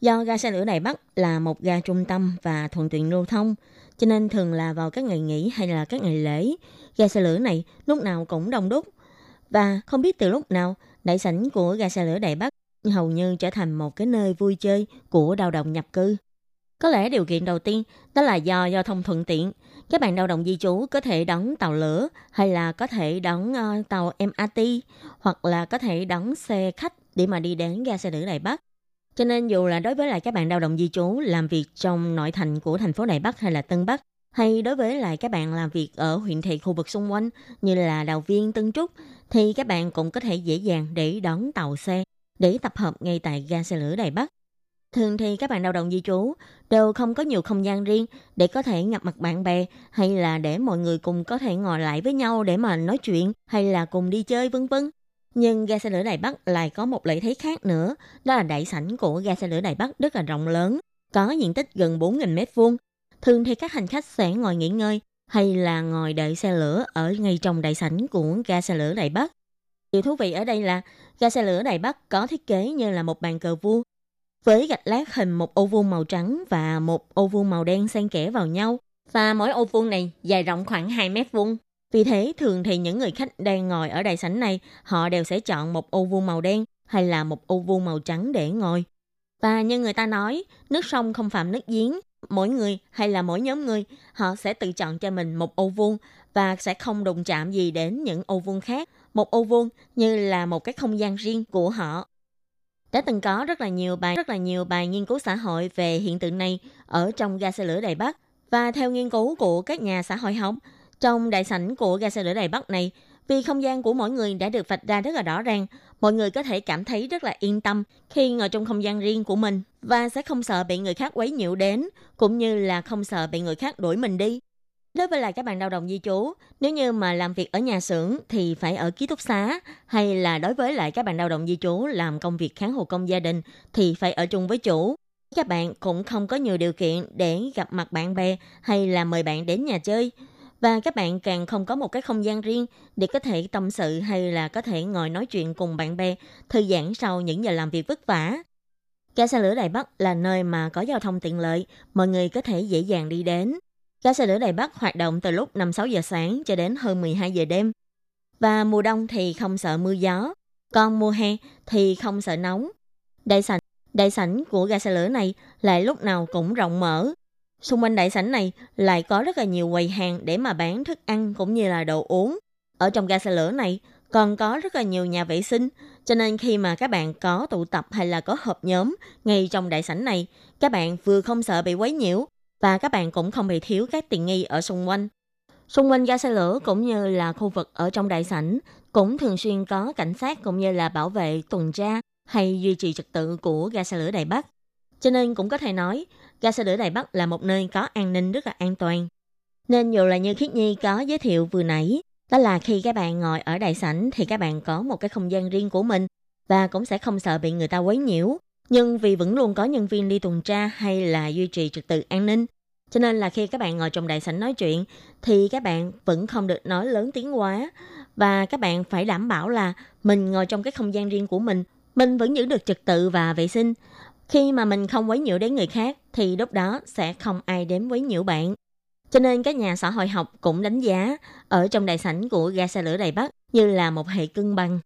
Do ga xe lửa Đài Bắc là một ga trung tâm và thuận tiện lưu thông, cho nên thường là vào các ngày nghỉ hay là các ngày lễ, ga xe lửa này lúc nào cũng đông đúc. Và không biết từ lúc nào, đại sảnh của ga xe lửa Đài Bắc hầu như trở thành một cái nơi vui chơi của lao động nhập cư. Có lẽ điều kiện đầu tiên đó là do giao thông thuận tiện. Các bạn lao động di trú có thể đón tàu lửa hay là có thể đón uh, ờ, tàu MRT hoặc là có thể đón xe khách để mà đi đến ga xe lửa Đài Bắc. Cho nên dù là đối với lại các bạn lao động di trú làm việc trong nội thành của thành phố Đài Bắc hay là Tân Bắc, hay đối với lại các bạn làm việc ở huyện thị khu vực xung quanh như là Đào Viên, Tân Trúc, thì các bạn cũng có thể dễ dàng để đón tàu xe để tập hợp ngay tại ga xe lửa Đài Bắc. Thường thì các bạn lao động di trú đều không có nhiều không gian riêng để có thể gặp mặt bạn bè hay là để mọi người cùng có thể ngồi lại với nhau để mà nói chuyện hay là cùng đi chơi vân vân. Nhưng ga xe lửa Đài Bắc lại có một lợi thế khác nữa, đó là đại sảnh của ga xe lửa Đài Bắc rất là rộng lớn, có diện tích gần 4.000 mét vuông. Thường thì các hành khách sẽ ngồi nghỉ ngơi hay là ngồi đợi xe lửa ở ngay trong đại sảnh của ga xe lửa Đài Bắc. Điều thú vị ở đây là ga xe lửa Đài Bắc có thiết kế như là một bàn cờ vua với gạch lát hình một ô vuông màu trắng và một ô vuông màu đen xen kẽ vào nhau. Và mỗi ô vuông này dài rộng khoảng 2 mét vuông. Vì thế, thường thì những người khách đang ngồi ở đại sảnh này, họ đều sẽ chọn một ô vuông màu đen hay là một ô vuông màu trắng để ngồi. Và như người ta nói, nước sông không phạm nước giếng, mỗi người hay là mỗi nhóm người, họ sẽ tự chọn cho mình một ô vuông và sẽ không đụng chạm gì đến những ô vuông khác. Một ô vuông như là một cái không gian riêng của họ. Đã từng có rất là nhiều bài rất là nhiều bài nghiên cứu xã hội về hiện tượng này ở trong ga xe lửa Đài Bắc. Và theo nghiên cứu của các nhà xã hội học, trong đại sảnh của ga xe lửa Đài Bắc này, vì không gian của mỗi người đã được vạch ra rất là rõ ràng, mọi người có thể cảm thấy rất là yên tâm khi ngồi trong không gian riêng của mình và sẽ không sợ bị người khác quấy nhiễu đến, cũng như là không sợ bị người khác đuổi mình đi. Đối với lại các bạn lao động di trú, nếu như mà làm việc ở nhà xưởng thì phải ở ký túc xá, hay là đối với lại các bạn lao động di trú làm công việc kháng hộ công gia đình thì phải ở chung với chủ. Các bạn cũng không có nhiều điều kiện để gặp mặt bạn bè hay là mời bạn đến nhà chơi. Và các bạn càng không có một cái không gian riêng để có thể tâm sự hay là có thể ngồi nói chuyện cùng bạn bè, thư giãn sau những giờ làm việc vất vả. Ga xe lửa Đài Bắc là nơi mà có giao thông tiện lợi, mọi người có thể dễ dàng đi đến. Ga xe lửa Đài Bắc hoạt động từ lúc 5-6 giờ sáng cho đến hơn 12 giờ đêm. Và mùa đông thì không sợ mưa gió, còn mùa hè thì không sợ nóng. Đại sảnh, đại sảnh của ga xe lửa này lại lúc nào cũng rộng mở. Xung quanh đại sảnh này lại có rất là nhiều quầy hàng để mà bán thức ăn cũng như là đồ uống. Ở trong ga xe lửa này còn có rất là nhiều nhà vệ sinh, cho nên khi mà các bạn có tụ tập hay là có họp nhóm ngay trong đại sảnh này, các bạn vừa không sợ bị quấy nhiễu, và các bạn cũng không bị thiếu các tiện nghi ở xung quanh. Xung quanh ga xe lửa cũng như là khu vực ở trong đại sảnh cũng thường xuyên có cảnh sát cũng như là bảo vệ tuần tra hay duy trì trật tự của ga xe lửa Đài Bắc. Cho nên cũng có thể nói, ga xe lửa Đài Bắc là một nơi có an ninh rất là an toàn. Nên dù là như Khiết Nhi có giới thiệu vừa nãy, đó là khi các bạn ngồi ở đại sảnh thì các bạn có một cái không gian riêng của mình và cũng sẽ không sợ bị người ta quấy nhiễu. Nhưng vì vẫn luôn có nhân viên đi tuần tra hay là duy trì trật tự an ninh, cho nên là khi các bạn ngồi trong đại sảnh nói chuyện thì các bạn vẫn không được nói lớn tiếng quá và các bạn phải đảm bảo là mình ngồi trong cái không gian riêng của mình, mình vẫn giữ được trật tự và vệ sinh. Khi mà mình không quấy nhiễu đến người khác thì lúc đó sẽ không ai đến quấy nhiễu bạn. Cho nên các nhà xã hội học cũng đánh giá ở trong đại sảnh của ga xe lửa Đài Bắc như là một hệ cân bằng.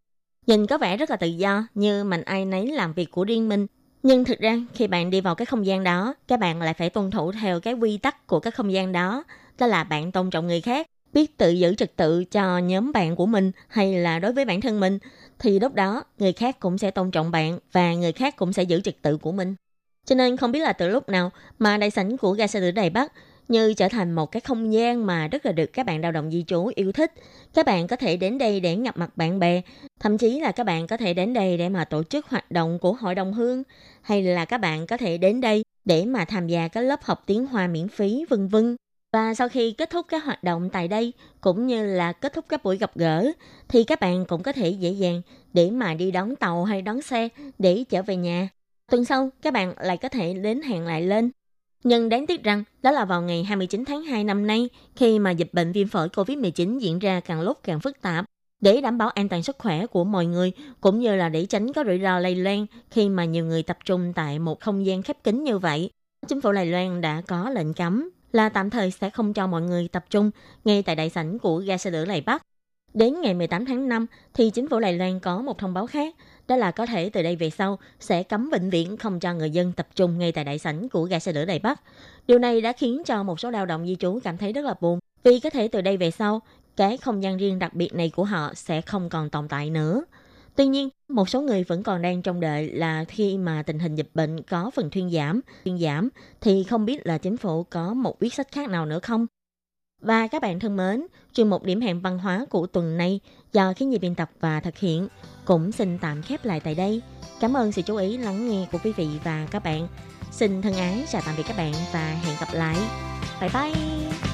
Nhìn có vẻ rất là tự do như mình ai nấy làm việc của riêng mình nhưng thực ra khi bạn đi vào cái không gian đó, các bạn lại phải tuân thủ theo cái quy tắc của cái không gian đó. Đó là bạn tôn trọng người khác, biết tự giữ trật tự cho nhóm bạn của mình hay là đối với bản thân mình. Thì lúc đó người khác cũng sẽ tôn trọng bạn và người khác cũng sẽ giữ trật tự của mình. Cho nên không biết là từ lúc nào mà đại sảnh của ga xe lửa Đài Bắc như trở thành một cái không gian mà rất là được các bạn lao động di trú yêu thích. Các bạn có thể đến đây để gặp mặt bạn bè, thậm chí là các bạn có thể đến đây để mà tổ chức hoạt động của hội đồng hương, hay là các bạn có thể đến đây để mà tham gia các lớp học tiếng Hoa miễn phí vân vân. Và sau khi kết thúc các hoạt động tại đây cũng như là kết thúc các buổi gặp gỡ thì các bạn cũng có thể dễ dàng để mà đi đón tàu hay đón xe để trở về nhà. Tuần sau các bạn lại có thể đến hẹn lại lên nhưng đáng tiếc rằng, đó là vào ngày 29 tháng 2 năm nay, khi mà dịch bệnh viêm phổi COVID-19 diễn ra càng lúc càng phức tạp, để đảm bảo an toàn sức khỏe của mọi người, cũng như là để tránh có rủi ro lây lan khi mà nhiều người tập trung tại một không gian khép kín như vậy. Chính phủ Đài Loan đã có lệnh cấm là tạm thời sẽ không cho mọi người tập trung ngay tại đại sảnh của ga xe lửa Đài Bắc. Đến ngày 18 tháng 5 thì chính phủ Đài Loan có một thông báo khác, đó là có thể từ đây về sau sẽ cấm vĩnh viễn không cho người dân tập trung ngay tại đại sảnh của ga xe lửa Đài Bắc. Điều này đã khiến cho một số lao động di trú cảm thấy rất là buồn vì có thể từ đây về sau cái không gian riêng đặc biệt này của họ sẽ không còn tồn tại nữa. Tuy nhiên, một số người vẫn còn đang trong đợi là khi mà tình hình dịch bệnh có phần thuyên giảm, thuyên giảm thì không biết là chính phủ có một quyết sách khác nào nữa không? Và các bạn thân mến, chuyên mục điểm hẹn văn hóa của tuần này do khi nhị biên tập và thực hiện cũng xin tạm khép lại tại đây. Cảm ơn sự chú ý lắng nghe của quý vị và các bạn. Xin thân ái, chào tạm biệt các bạn và hẹn gặp lại. Bye bye!